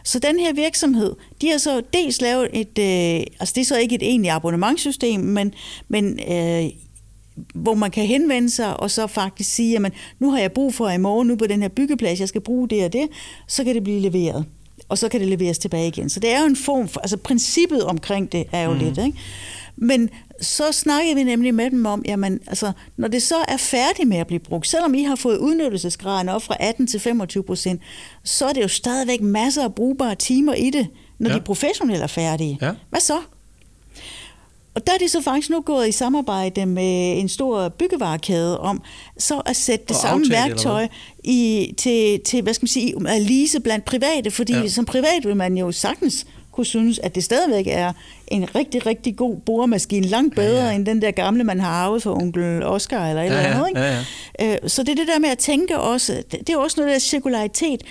Så den her virksomhed, de har så dels lavet et, øh, altså det er så ikke et egentligt abonnementssystem, men, men øh, hvor man kan henvende sig og så faktisk sige, at nu har jeg brug for i morgen, nu på den her byggeplads, jeg skal bruge det og det, så kan det blive leveret. Og så kan det leveres tilbage igen. Så det er jo en form for, altså princippet omkring det er jo mm. lidt, ikke? Men så snakkede vi nemlig med dem om, jamen, altså, når det så er færdigt med at blive brugt, selvom I har fået udnyttelsesgraden op fra 18 til 25 procent, så er det jo stadigvæk masser af brugbare timer i det, når ja. de professionelle er færdige. Ja. Hvad så? Og der er de så faktisk nu gået i samarbejde med en stor byggevarekæde om så at sætte det og samme aftale, værktøj i, til, til, hvad skal man sige, at lease blandt private, fordi ja. som privat vil man jo sagtens kunne synes, at det stadigvæk er en rigtig, rigtig god boremaskine, langt bedre ja, ja. end den der gamle, man har arvet fra onkel Oscar eller et ja, eller andet. Ikke? Ja, ja. Øh, så det er det der med at tænke også, det er også noget der cirkularitet.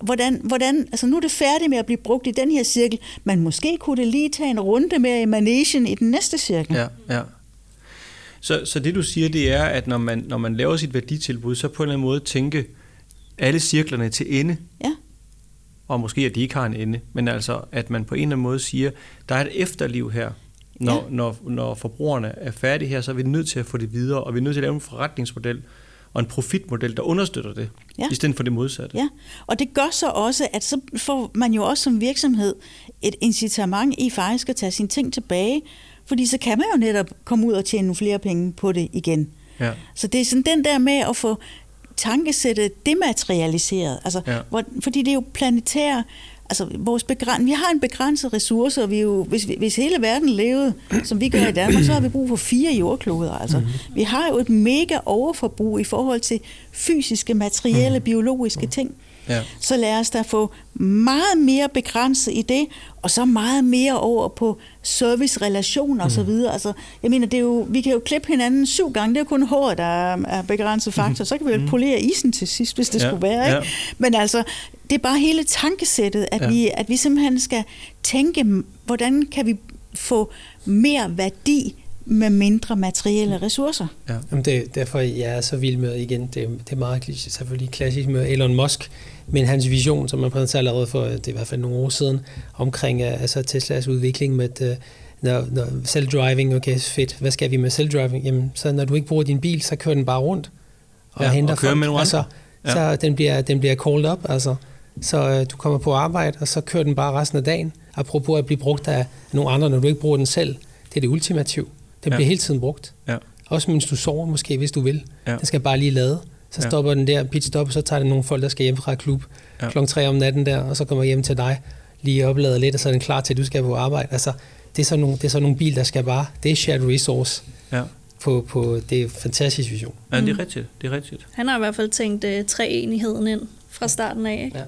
Hvordan, hvordan, altså nu er det færdigt med at blive brugt i den her cirkel, men måske kunne det lige tage en runde med i managen i den næste cirkel. Ja, ja. Så, så det du siger, det er, at når man, når man laver sit værditilbud, så på en eller anden måde tænke alle cirklerne til ende. Ja og måske at de ikke har en ende, men altså at man på en eller anden måde siger, der er et efterliv her. Når, ja. når, når forbrugerne er færdige her, så er vi nødt til at få det videre, og vi er nødt til at lave en forretningsmodel og en profitmodel, der understøtter det, ja. i stedet for det modsatte. Ja, og det gør så også, at så får man jo også som virksomhed et incitament i faktisk at tage sine ting tilbage, fordi så kan man jo netop komme ud og tjene nogle flere penge på det igen. Ja. Så det er sådan den der med at få tankesættet dematerialiseret. Altså, ja. hvor, fordi det er jo planetære altså vores begræn, vi har en begrænset ressource, og vi jo, hvis, hvis hele verden levede, som vi gør i Danmark, så har vi brug for fire jordkloder. Altså. Mm-hmm. Vi har jo et mega overforbrug i forhold til fysiske, materielle, mm-hmm. biologiske ting. Ja. Så lad os da få meget mere begrænset i det, og så meget mere over på servicerelationer mm. osv. Altså, jeg mener, det er jo, vi kan jo klippe hinanden syv gange. Det er jo kun håret, der er begrænset faktor. Mm. Så kan vi jo mm. polere isen til sidst, hvis det ja. skulle være. Ikke? Ja. Men altså, det er bare hele tankesættet, at, ja. vi, at vi simpelthen skal tænke, hvordan kan vi få mere værdi med mindre materielle ressourcer. Ja. Jamen det, derfor jeg er så vild med igen, det, det er meget selvfølgelig klassisk med Elon Musk, men hans vision, som man præsenterede allerede for, det er i hvert fald nogle år siden, omkring øh, altså Teslas udvikling med, uh, når, når self-driving, okay, fedt, hvad skal vi med self-driving? Jamen, så når du ikke bruger din bil, så kører den bare rundt og ja, henter og folk. Med altså, ja. Så den bliver, den bliver called up, altså. Så uh, du kommer på arbejde, og så kører den bare resten af dagen. Apropos at blive brugt af nogle andre, når du ikke bruger den selv. Det er det ultimative. Den ja. bliver hele tiden brugt. Ja. Også mens du sover måske, hvis du vil. Ja. Den skal bare lige lade. Så ja. stopper den der pitstop, og så tager den nogle folk, der skal hjem fra klub ja. klokken 3 om natten der, og så kommer hjem til dig, lige oplader lidt, og så er den klar til, at du skal på arbejde. Altså, det er sådan nogle, det er sådan nogle bil, der skal bare, det er shared resource. Ja. På, på, det er fantastisk vision. Ja, det er rigtigt. Det er rigtigt. Han har i hvert fald tænkt uh, tre-enigheden ind fra starten af. Ikke? Ja.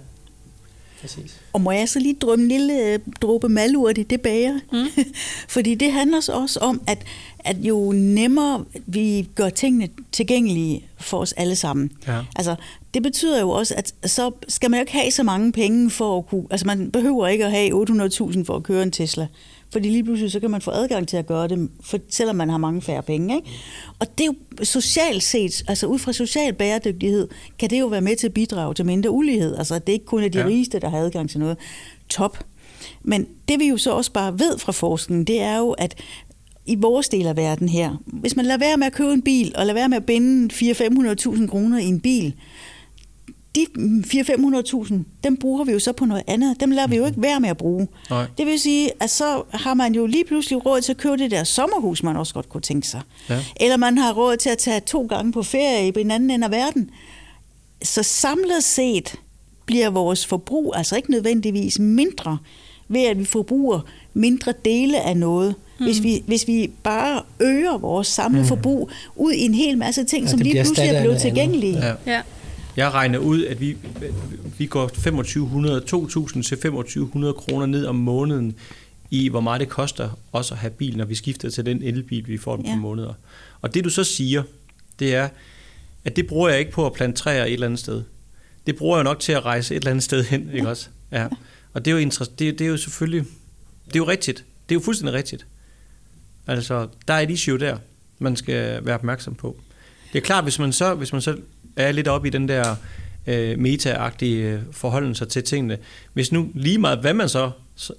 Præcis. Og må jeg så lige drømme en lille øh, dråbe malurt i det bager? Mm. Fordi det handler så også om, at, at jo nemmere vi gør tingene tilgængelige for os alle sammen. Ja. Altså, det betyder jo også, at så skal man jo ikke have så mange penge for at kunne... Altså, man behøver ikke at have 800.000 for at køre en Tesla. Fordi lige pludselig, så kan man få adgang til at gøre det, for, selvom man har mange færre penge. Ikke? Og det er jo socialt set, altså ud fra social bæredygtighed, kan det jo være med til at bidrage til mindre ulighed. Altså det er ikke kun er de ja. rigeste, der har adgang til noget. Top. Men det vi jo så også bare ved fra forskningen, det er jo, at i vores del af verden her, hvis man lader være med at købe en bil, og lader være med at binde 400-500.000 kroner i en bil, de 400-500.000, dem bruger vi jo så på noget andet. Dem lader vi jo ikke være med at bruge. Nej. Det vil sige, at så har man jo lige pludselig råd til at købe det der sommerhus, man også godt kunne tænke sig. Ja. Eller man har råd til at tage to gange på ferie i den anden ende af verden. Så samlet set bliver vores forbrug altså ikke nødvendigvis mindre, ved at vi forbruger mindre dele af noget. Mm. Hvis, vi, hvis vi bare øger vores samlede mm. forbrug ud i en hel masse ting, Ja, som lige pludselig er blevet tilgængelige. Ja. Ja. Jeg regner ud, at vi, vi går 2500, 2000 til 2500 kroner ned om måneden i, hvor meget det koster også at have bil, når vi skifter til den elbil, vi får om ja. Måneder. Og det du så siger, det er, at det bruger jeg ikke på at plante træer et eller andet sted. Det bruger jeg nok til at rejse et eller andet sted hen, ikke også? Ja. Og det er jo, interess- det, det er jo selvfølgelig, det er jo rigtigt. Det er jo fuldstændig rigtigt. Altså, der er et issue der, man skal være opmærksom på. Det er klart, hvis man så, hvis man så er lidt oppe i den der øh, meta-agtige øh, forholden sig til tingene, hvis nu lige meget, hvad man så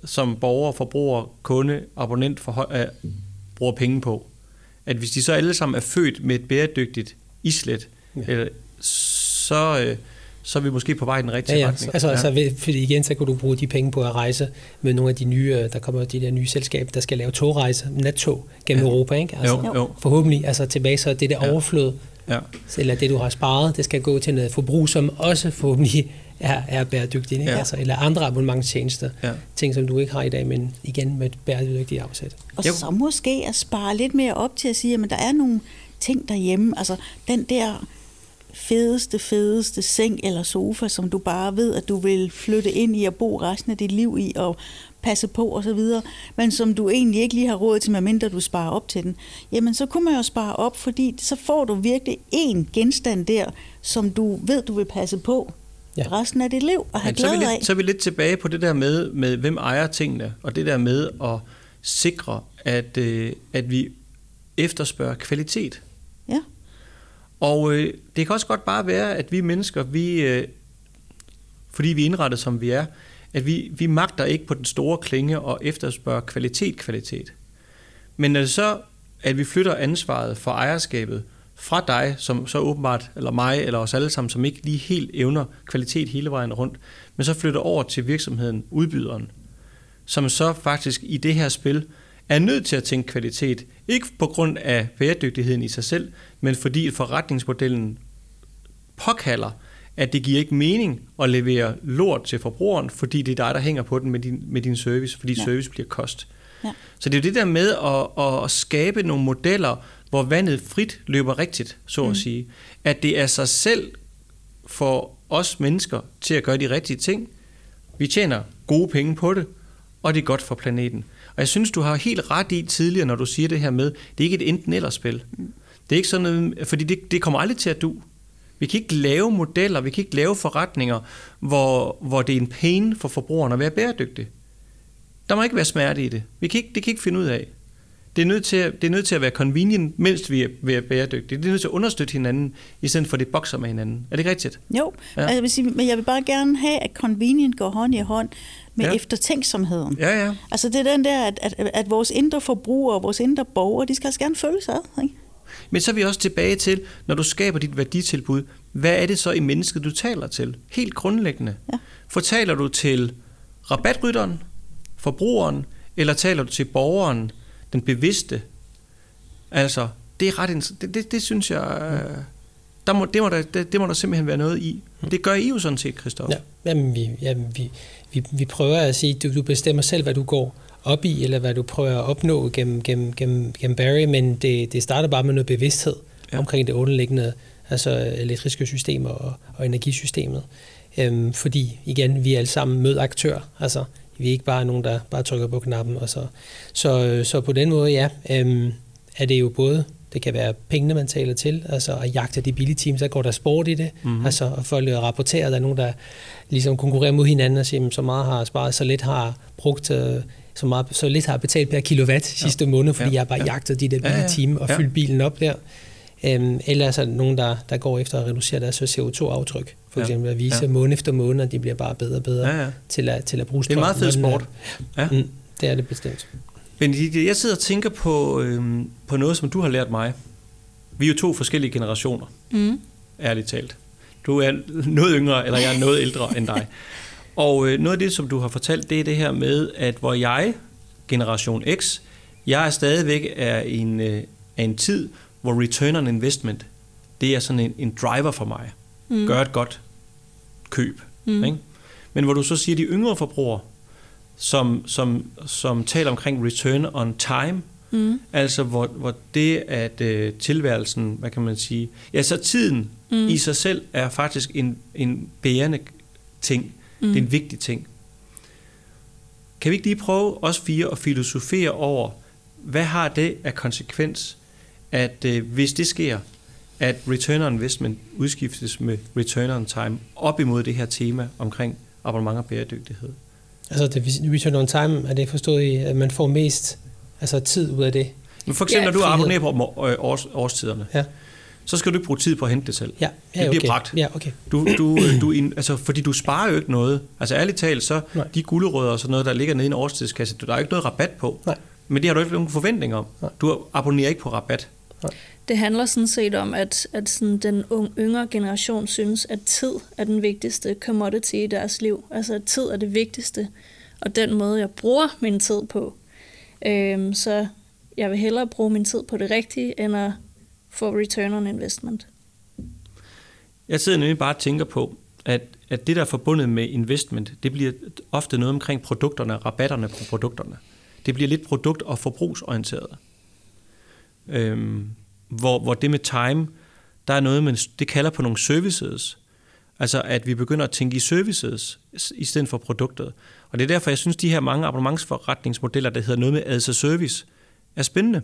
som borger, forbruger, kunde, abonnent for, øh, bruger penge på, at hvis de så alle sammen er født med et bæredygtigt islet, Ja. ja. eller, så, øh, så er vi måske på vej i den Ja, rigtige ja. retning. Altså, altså, ved- fordi igen, så kan du bruge de penge på at rejse med nogle af de nye, øh, der kommer de der nye selskaber, der skal lave togrejser, nattog gennem Ja. Europa, ikke? Altså, jo, jo. Forhåbentlig, altså tilbage så det der Ja. overflod, Ja. eller det du har sparet, det skal gå til noget forbrug, som også forhåbentlig er, er bæredygtigt, ikke? Ja. Altså, eller andre abonnementstjenester, Ja. ting som du ikke har i dag, men igen med et bæredygtigt afsæt. Og Jo. så måske at spare lidt mere op til at sige, at der er nogle ting derhjemme. Altså den der fedeste, fedeste seng eller sofa, som du bare ved, at du vil flytte ind i og bo resten af dit liv i og passe på osv., men som du egentlig ikke lige har råd til, medmindre du sparer op til den, jamen så kunne man jo spare op, fordi så får du virkelig én genstand der, som du ved, du vil passe på Ja. resten af dit liv og have Men så er, vi glæde af. lidt, så er vi lidt tilbage på det der med, med hvem ejer tingene, og det der med at sikre, at, øh, at vi efterspørger kvalitet. Ja. Og øh, det kan også godt bare være, at vi mennesker, vi, øh, fordi vi er indrettet som vi er, at vi, vi magter ikke på den store klinge og efterspørger kvalitet, kvalitet. Men når det så, at vi flytter ansvaret for ejerskabet fra dig, som så åbenbart, eller mig, eller os alle sammen, som ikke lige helt evner kvalitet hele vejen rundt, men så flytter over til virksomheden, udbyderen, som så faktisk i det her spil er nødt til at tænke kvalitet, ikke på grund af bæredygtigheden i sig selv, men fordi forretningsmodellen påkalder, at det giver ikke mening at levere lort til forbrugeren, fordi det er dig, der hænger på den med din, med din service, fordi ja. Service bliver kost. Ja. Så det er jo det der med at, at skabe nogle modeller, hvor vandet frit løber rigtigt, så at Mm. sige. At det er sig selv for os mennesker til at gøre de rigtige ting. Vi tjener gode penge på det, og det er godt for planeten. Og jeg synes, du har helt ret i tidligere, når du siger det her med, det er ikke et enten-eller-spil. Det er ikke sådan noget, fordi det, det kommer aldrig til at du. Vi kan ikke lave modeller, vi kan ikke lave forretninger, hvor, hvor det er en pain for forbrugeren at være bæredygtig. Der må ikke være smerte i det. Vi kan ikke, det kan ikke finde ud af. Det er, nødt til at, det er nødt til at være convenient, mens vi er, vi er bæredygtige. Det er nødt til at understøtte hinanden, i stedet for at det bokser med hinanden. Er det ikke rigtigt? Jo, Ja. ja. jeg vil sige, men jeg vil bare gerne have, at convenient går hånd i hånd med Ja. eftertænksomheden. Ja, ja. Altså det er den der, at, at, at vores indre forbrugere, vores indre borgere, de skal altså gerne føle sig ad. Ikke? Men så er vi også tilbage til, når du skaber dit værditilbud, hvad er det så i mennesket, du taler til? Helt grundlæggende. Ja. Fortaler du til rabatrytteren, forbrugeren, eller taler du til borgeren, den bevidste? Altså, det er ret det, det, det synes jeg, øh, der må, det, må der, det, det må der simpelthen være noget i. Det gør I jo sådan set, Christoffer. Ja, jamen, vi, jamen, vi, vi, vi prøver at sige, du, du bestemmer selv, hvad du går op i, eller hvad du prøver at opnå gennem, gennem, gennem, gennem Barry, men det, det starter bare med noget bevidsthed Ja. omkring det underliggende, altså elektriske systemer og, og energisystemet. Øhm, fordi, igen, vi er alle sammen mødaktører, altså vi er ikke bare nogen, der bare trykker på knappen. Og så, så, så på den måde, ja, øhm, er det jo både det kan være pengene, man taler til, altså at jagte de billige teams, der går der sport i det, Mhm. mm-hmm. altså at folk rapporterer, der er nogen, der ligesom konkurrerer mod hinanden og siger, "Jamen, så meget har sparet, så lidt har brugt, øh, så, meget, så lidt har betalt per kilowatt sidste måned, fordi Ja. jeg har bare Ja. jagtet de der Ja, billige ja. team og Ja. fyldt bilen op der. Øhm, eller så er der nogen, der, der går efter at reducere deres CO2-aftryk. For Ja. eksempel at vise Ja. ja. måned efter måned, at de bliver bare bedre og bedre Ja, ja. Til, at, til at bruge Det er en meget strøm, fed sport. Ja. Mm, det er det bestemt. Benedikte, jeg sidder og tænker på, øhm, på noget, som du har lært mig. Vi er jo to forskellige generationer, Mm. ærligt talt. Du er noget yngre, eller jeg er noget ældre end dig. Og øh, noget af det, som du har fortalt, det er det her med, at hvor jeg, generation X, jeg er stadigvæk af en, øh, af en tid, hvor return on investment, det er sådan en, en driver for mig. Mm. Gør et godt køb. Mm. Ikke? Men hvor du så siger, de yngre forbrugere, som, som, som taler omkring return on time, mm. altså hvor, hvor det at øh, tilværelsen, hvad kan man sige, ja så tiden mm. i sig selv er faktisk en, en bærende ting, mm. det er en vigtig ting. Kan vi ikke lige prøve os fire at filosofere over, hvad har det af konsekvens, at øh, hvis det sker, at return on investment udskiftes med return on time op imod det her tema omkring abonnement og bæredygtighed? Altså det return on time, er det forstået i, at man får mest altså tid ud af det? Men for eksempel, ja, når du abonnerer på års, årstiderne, ja. Så skal du ikke bruge tid på at hente det selv. Ja, ja det bliver okay. bragt. Ja, okay. Du, du, øh, du, altså, fordi du sparer jo ikke noget. Altså ærligt talt, så Nej. de gulerødder og sådan noget, der ligger nede i en årstidskasse, der er ikke noget rabat på. Nej. Men det har du ikke nogen forventning om. Nej. Du abonnerer ikke på rabat. Nej. Det handler sådan set om, at, at sådan den unge, yngre generation synes, at tid er den vigtigste commodity i deres liv. Altså at tid er det vigtigste, og den måde, jeg bruger min tid på. Øhm, så jeg vil hellere bruge min tid på det rigtige, end at for return on investment. Jeg sidder nemlig bare og tænker på, at, at det, der er forbundet med investment, det bliver ofte noget omkring produkterne, rabatterne på produkterne. Det bliver lidt produkt- og forbrugsorienteret. Øhm, hvor, hvor det med time, der er noget, man, det kalder på nogle services. Altså at vi begynder at tænke i services i stedet for produktet. Og det er derfor, jeg synes, de her mange abonnementsforretningsmodeller, der hedder noget med as a service, er spændende.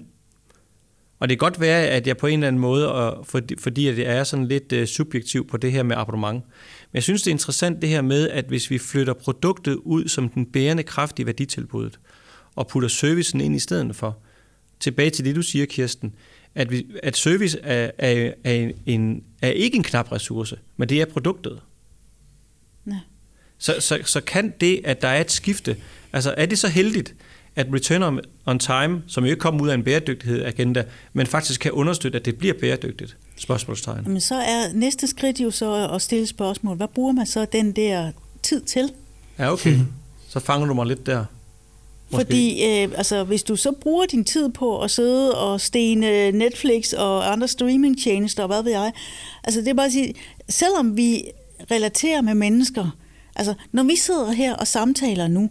Og det kan godt være, at jeg på en eller anden måde, og fordi, fordi at jeg er sådan lidt uh, subjektiv på det her med abonnement, men jeg synes, det er interessant det her med, at hvis vi flytter produktet ud som den bærende kraft i værditilbuddet, og putter servicen ind i stedet for, tilbage til det, du siger, Kirsten, at, vi, at service er, er, er, en, er ikke en knap ressource, men det er produktet. Ja. Så, så, så kan det, at der er et skifte, altså er det så heldigt, at return on time, som jo ikke kommer ud af en bæredygtighed-agenda, men faktisk kan understøtte, at det bliver bæredygtigt? Spørgsmålstegn. Men så er næste skridt jo så at stille spørgsmål. Hvad bruger man så den der tid til? Ja, okay. Så fanger du mig lidt der. Måske. Fordi øh, altså, hvis du så bruger din tid på at sidde og stene Netflix og andre streamingtjenester og hvad ved jeg, altså det er bare at sige, selvom vi relaterer med mennesker, altså når vi sidder her og samtaler nu,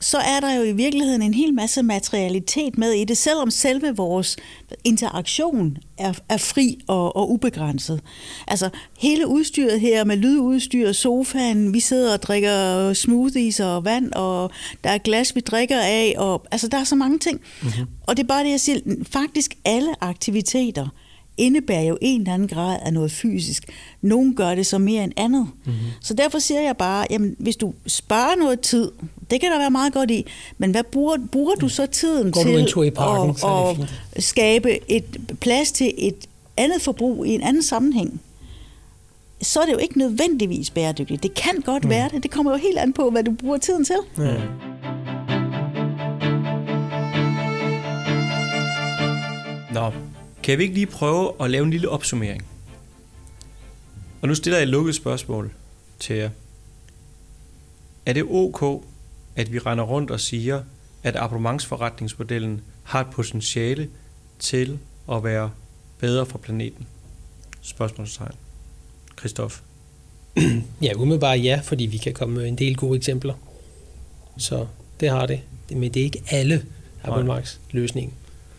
så er der jo i virkeligheden en hel masse materialitet med i det, selvom selve vores interaktion er, er fri og, og ubegrænset. Altså hele udstyret her med lydudstyr, sofaen, vi sidder og drikker smoothies og vand, og der er glas, vi drikker af, og altså der er så mange ting. Mm-hmm. Og det er bare det, jeg siger, faktisk alle aktiviteter indebærer jo en eller anden grad af noget fysisk. Nogle gør det så mere end andet. Mm-hmm. Så derfor siger jeg bare, jamen, hvis du sparer noget tid, det kan der være meget godt i, men hvad bruger, bruger du så tiden Går til du i parken, at, at skabe et plads til et andet forbrug i en anden sammenhæng? så er det jo ikke nødvendigvis bæredygtigt. Det kan godt mm. være det. Det kommer jo helt an på, hvad du bruger tiden til. Ja. Nå, kan vi ikke lige prøve at lave en lille opsummering? Og nu stiller jeg et lukket spørgsmål til jer. Er det ok, at vi render rundt og siger, at abonnementsforretningsmodellen har et potentiale til at være bedre for planeten? Spørgsmålstegn. Christoph? Ja, umiddelbart ja, fordi vi kan komme med en del gode eksempler. Så det har det. Men det er ikke alle abonnementsløsninger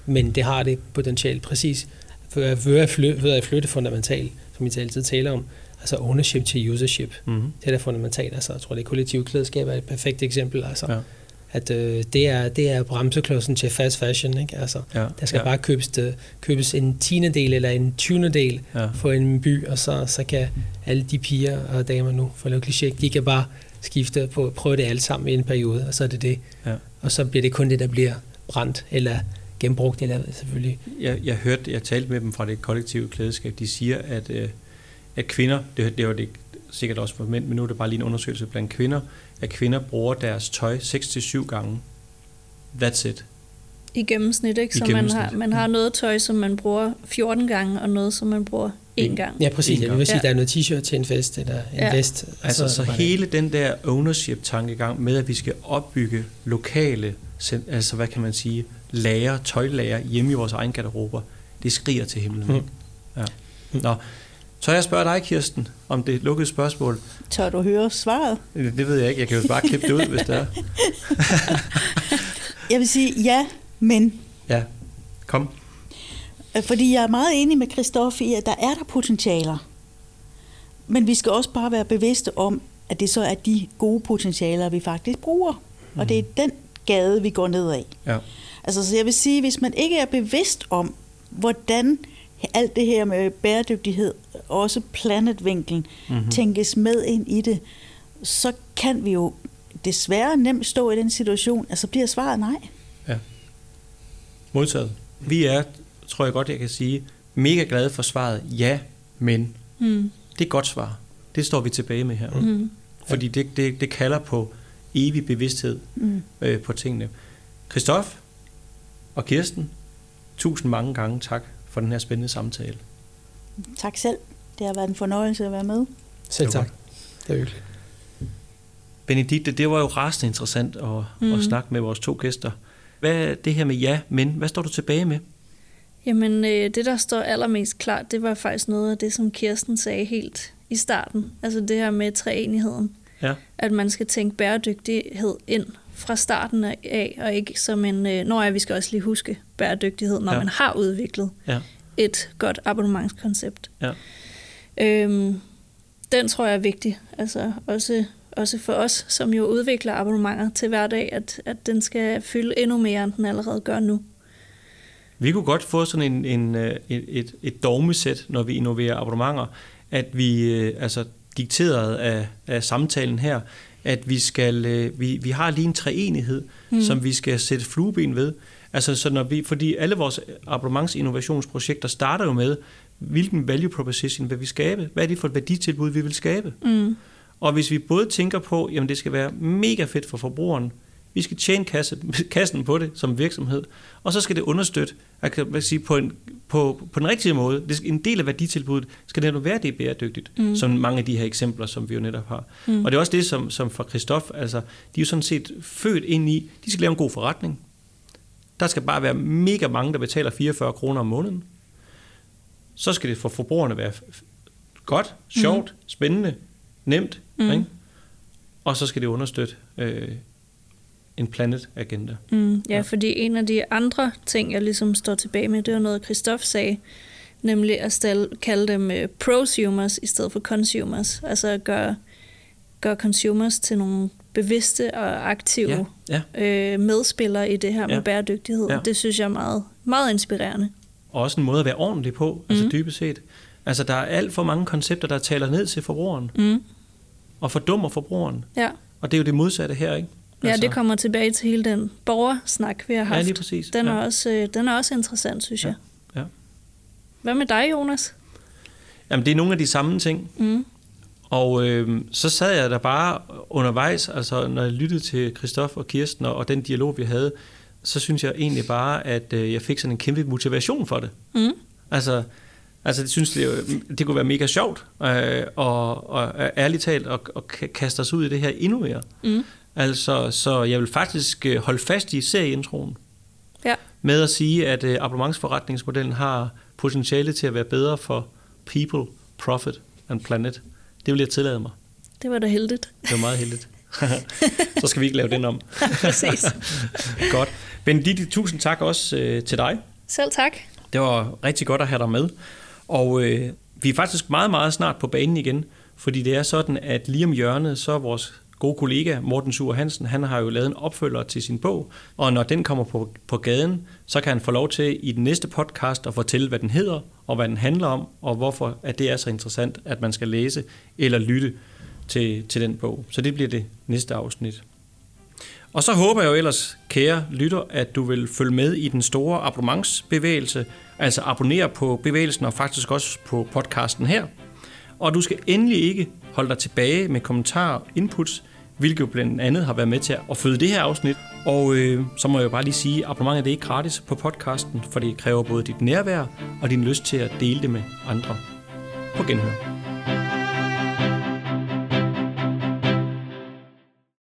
men det har det potentielt præcis ved at flytte, ved at flytte fundamentalt, som vi altid taler om, altså ownership til usership. Mm-hmm. Det er da fundamentalt. Altså, jeg tror, det kollektive klædeskab er et perfekt eksempel. Altså, ja. At øh, det, er, det er bremseklodsen til fast fashion. Ikke? Altså, ja. Der skal ja. bare købes, det, øh, købes en tiende del eller en tyvende del ja. for en by, og så, så kan alle de piger og damer nu, for at kliché, de kan bare skifte på, prøve det alt sammen i en periode, og så er det det. Ja. Og så bliver det kun det, der bliver brændt, eller genbrugt eller selvfølgelig. Jeg, jeg hørte, jeg talte med dem fra det kollektive klædeskab, de siger, at, øh, at kvinder, det, det var det sikkert også for mænd, men nu er det bare lige en undersøgelse blandt kvinder, at kvinder bruger deres tøj 6-7 gange. That's it. I gennemsnit, ikke? Så man har, man har noget tøj, som man bruger 14 gange, og noget, som man bruger en gang. Ja, præcis. En Jeg vil sige, Ja. der er noget t-shirt til en fest, eller en Ja. vest. og Altså, så det- hele den der ownership-tankegang med, at vi skal opbygge lokale, sen- altså hvad kan man sige, lager, tøjlager hjemme i vores egen garderober, det skriger til himlen. Mm. Ja. Nå, så jeg spørger dig, Kirsten, om det er et lukket spørgsmål. Tør du høre svaret? Det det ved jeg ikke, jeg kan jo bare klippe det ud, hvis det er. Jeg vil sige ja, men Ja, kom. Øh, Fordi jeg er meget enig med Christoffer i, at der er der potentialer. Men vi skal også bare være bevidste om, at det så er de gode potentialer, vi faktisk bruger. Og det er den gade, vi går ned af. Ja. Altså, så jeg vil sige, hvis man ikke er bevidst om, hvordan alt det her med bæredygtighed, også planetvinklen, mm-hmm. tænkes med ind i det, så kan vi jo desværre nemt stå i den situation, at så bliver svaret nej. Modtaget. Vi er, tror jeg godt, jeg kan sige, mega glade for svaret ja, men. Mm. Det er et godt svar. Det står vi tilbage med her. Mm. Fordi det, det, det kalder på evig bevidsthed Mm. øh, på tingene. Christoph og Kirsten, tusind mange gange tak for den her spændende samtale. Tak selv. Det har været en fornøjelse at være med. Selv tak. Det er hyggeligt. Benedikte, det var jo rasende interessant at, mm. At snakke med vores to gæster. Hvad er det her med ja, men? Hvad står du tilbage med? Jamen, øh, det der står allermest klart, det var faktisk noget af det, som Kirsten sagde helt i starten. Altså det her med træenigheden. Ja. At man skal tænke bæredygtighed ind fra starten af, og ikke som en, øh, når jeg, vi skal også lige huske bæredygtighed, når Ja. man har udviklet Ja. et godt abonnementskoncept. Ja. Øhm, den tror jeg er vigtig, altså også, også for os, som jo udvikler abonnementer til hverdag, at, at den skal fylde endnu mere, end den allerede gør nu. Vi kunne godt få sådan en, en, øh, et, et, et dogmesæt, når vi innoverer abonnementer, at vi, øh, altså dikteret af, af samtalen her, at vi skal, øh, vi, vi har lige en treenighed, mm. som vi skal sætte flueben ved. Altså, så når vi, fordi alle vores abonnementsinnovationsprojekter starter jo med, hvilken value proposition vil vi skabe? Hvad er det for et værditilbud, vi vil skabe? Mm. Og hvis vi både tænker på, jamen det skal være mega fedt for forbrugeren, vi skal tjene kasse, kassen på det som virksomhed, og så skal det understøtte, jeg kan hvad sige, på, en, på, på den rigtige måde. Det skal, en del af værditilbuddet skal netop være, det er bæredygtigt, mm. som mange af de her eksempler, som vi jo netop har. Mm. Og det er også det, som, som for Christoph, altså, de er jo sådan set født ind i, de skal lave en god forretning. Der skal bare være mega mange, der betaler 44 kroner om måneden. Så skal det for forbrugerne være godt, sjovt, mm. spændende, nemt, mm. ikke? og så skal det understøtte øh, en planet agenda. Mm, ja, Ja. fordi en af de andre ting, jeg ligesom står tilbage med, det var noget, Christoph sagde, nemlig at stille, kalde dem øh, prosumers i stedet for consumers. Altså at gøre, gøre consumers til nogle bevidste og aktive Ja, ja. øh, medspillere i det her Ja. med bæredygtighed. Ja. Det synes jeg er meget, meget inspirerende. Og også en måde at være ordentlig på, altså dybest set. Altså, der er alt for mange koncepter, der taler ned til forbrugeren, Mm. og fordummer forbrugeren. Ja. Og det er jo det modsatte her, ikke? Ja, det kommer tilbage til hele den borgersnak, vi har Ja, haft. lige præcis. Den, er Ja. også, øh, den er også interessant, synes Ja. jeg. Ja. Hvad med dig, Jonas? Jamen, det er nogle af de samme ting. Mm. Og øh, så sad jeg der bare undervejs, altså når jeg lyttede til Christoph og Kirsten og, og den dialog, vi havde, så synes jeg egentlig bare, at øh, jeg fik sådan en kæmpe motivation for det. Mm. Altså, altså det synes det, det kunne være mega sjovt, øh, og, og ærligt talt, at, at ka- kaste os ud i det her endnu mere. Mm. Altså, så jeg vil faktisk øh, holde fast i serieintroen Ja. med at sige, at øh, abonnementsforretningsmodellen har potentiale til at være bedre for people, profit and planet. Det vil jeg tillade mig. Det var da heldigt. Det var meget heldigt. så skal vi ikke lave den om. Præcis. Godt. Benedikte, tusind tak også øh, til dig. Selv tak. Det var rigtig godt at have dig med. Og øh, vi er faktisk meget, meget snart på banen igen, fordi det er sådan, at lige om hjørnet, så er vores gode kollega Morten Sur Hansen, han har jo lavet en opfølger til sin bog, og når den kommer på, på gaden, så kan han få lov til i den næste podcast at fortælle, hvad den hedder, og hvad den handler om, og hvorfor at det er så interessant, at man skal læse eller lytte til, til den bog. Så det bliver det næste afsnit. Og så håber jeg jo ellers, kære lytter, at du vil følge med i den store abonnementsbevægelse, altså abonnere på bevægelsen og faktisk også på podcasten her. Og du skal endelig ikke holde dig tilbage med kommentarer og inputs, hvilket blandt andet har været med til at føde det her afsnit. Og øh, så må jeg jo bare lige sige, at abonnementet er ikke gratis på podcasten, for det kræver både dit nærvær og din lyst til at dele det med andre. På genhør.